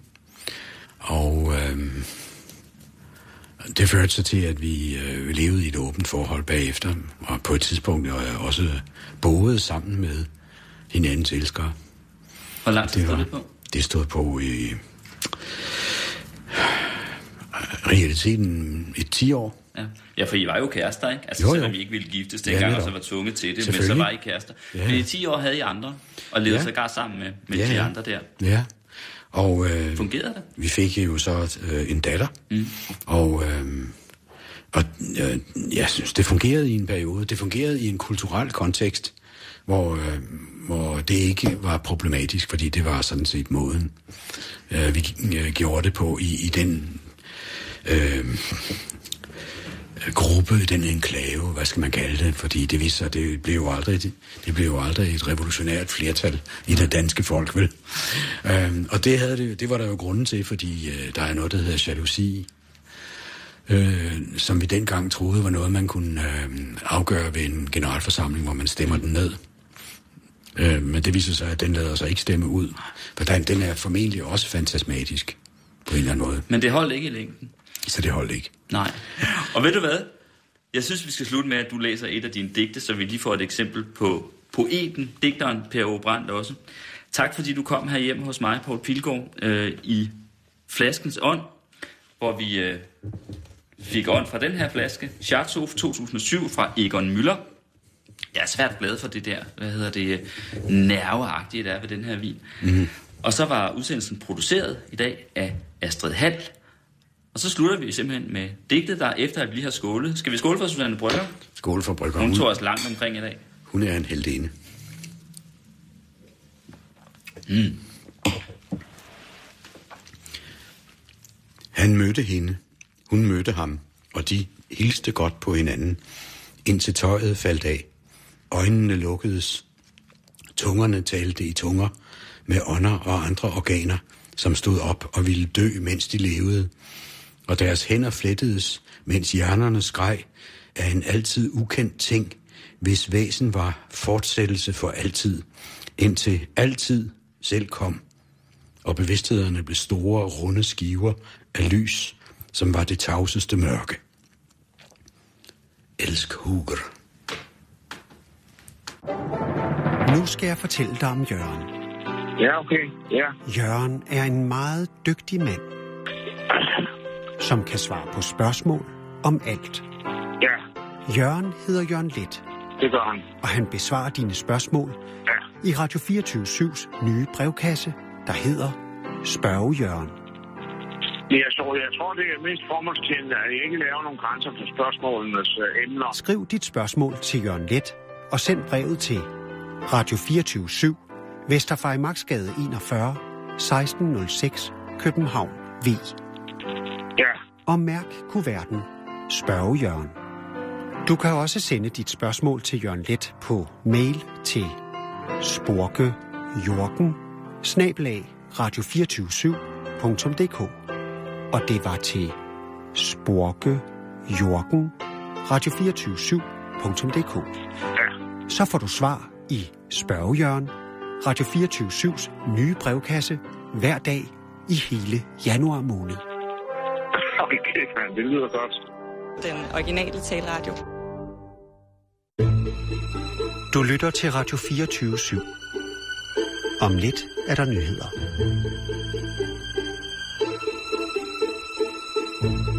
Speaker 9: Og øhm, det førte så til, at vi øh, levede i et åbent forhold bagefter, og på et tidspunkt øh, også boede sammen med hinandens elskere.
Speaker 8: Hvor lang tid stod det på?
Speaker 9: Det stod på i realiteten et 10 år.
Speaker 8: Ja. ja, for I var jo kærester, ikke? Altså,
Speaker 9: Jo,
Speaker 8: jo, selvom I ikke ville giftes
Speaker 9: Ja,
Speaker 8: dengang, og
Speaker 9: netop.
Speaker 8: så var tvunget til det, men så var I kærester.
Speaker 9: Ja.
Speaker 8: Ja. Men i 10 år havde I andre, og levede
Speaker 9: Ja.
Speaker 8: ja. sågar sammen med, med
Speaker 9: Ja,
Speaker 8: de
Speaker 9: ja.
Speaker 8: andre der.
Speaker 9: Ja. Og øh,
Speaker 8: Fungerede det?
Speaker 9: vi fik jo så øh, en datter. Mm. Og, øh, og øh, jeg synes, det fungerede i en periode. Det fungerede i en kulturel kontekst, hvor, øh, hvor det ikke var problematisk, fordi det var sådan set måden, øh, vi øh, gjorde det på i, i den øh, gruppe, den enklave, hvad skal man kalde det, fordi det viste sig, det blev jo aldrig, det blev jo aldrig et revolutionært flertal i det danske folk, vel? Øhm, og det, havde det, det var der jo grunden til, fordi øh, der er noget, der hedder jalousi, øh, som vi dengang troede var noget, man kunne øh, afgøre ved en generalforsamling, hvor man stemmer den ned. Øh, men det viser sig, at den lader sig ikke stemme ud, for den, den er formentlig også fantasmatisk på en eller anden måde,
Speaker 8: Men det holdt ikke i længden.
Speaker 9: så det holdt ikke.
Speaker 8: Nej. Og ved du hvad? Jeg synes, vi skal slutte med, at du læser et af dine digte, så vi lige får et eksempel på poeten, digteren Per O. Brandt også. Tak fordi du kom her hjem hos mig, Poul Pilgaard, øh, i Flaskens Ånd, hvor vi øh, fik ånd fra den her flaske. Schartzof 2007 fra Egon Møller. Jeg er svært glad for det der, hvad hedder det, nerveagtige, der er ved den her vin. Mm. Og så var udsendelsen produceret i dag af Astrid Hall. Og så slutter vi simpelthen med digtet, der efter at vi lige har skålet. Skal vi skåle for Susanne Brygger?
Speaker 9: Skål for Brygger.
Speaker 8: Hun tog os langt omkring i dag.
Speaker 9: hun er en heldinde. Han mødte hende, hun mødte ham, og de hilste godt på hinanden, indtil tøjet faldt af. Øjnene lukkedes. Tungerne talte i tunger med ånder og andre organer, som stod op og ville dø, mens de levede. Og deres hænder flettedes, mens hjernerne skreg af en altid ukendt ting, hvis væsen var fortsættelse for altid, indtil altid selv kom og bevidsthederne blev store, runde skiver af lys, som var det tavseste mørke. Elsk Huger.
Speaker 3: Nu skal jeg fortælle dig om Jørgen.
Speaker 7: Ja, okay. Ja.
Speaker 3: Jørgen er en meget dygtig mand, som kan svare på spørgsmål om alt.
Speaker 7: Ja,
Speaker 3: Jørgen hedder Jørgen Let,
Speaker 7: det gør han.
Speaker 3: og han besvarer dine spørgsmål
Speaker 7: Ja.
Speaker 3: i Radio 24-7's nye brevkasse, der hedder Spørge Jørgen.
Speaker 7: Jeg, så, jeg tror, det er mest formålstjenende, at jeg ikke laver nogle grænser for spørgsmålenes uh, emner.
Speaker 3: Skriv dit spørgsmål til Jørgen Let og send brevet til Radio 24-7, Vesterfejmarksgade 41, 1606, København, V.
Speaker 7: Ja,
Speaker 3: Og mærk kuverten Spørge Jørgen. Du kan også sende dit spørgsmål til Jørgen Let på mail til sporkejorgen snabelag radio247.dk Og det var til sporke jorgen radio247.dk. Så får du svar i spørgejørn Radio 24 nye brevkasse hver dag i hele januar måned.
Speaker 7: Okay, man, det lyder godt.
Speaker 10: Den originale taleradio.
Speaker 3: Du lytter til Radio 24 Om lidt er der nyheder. Thank you.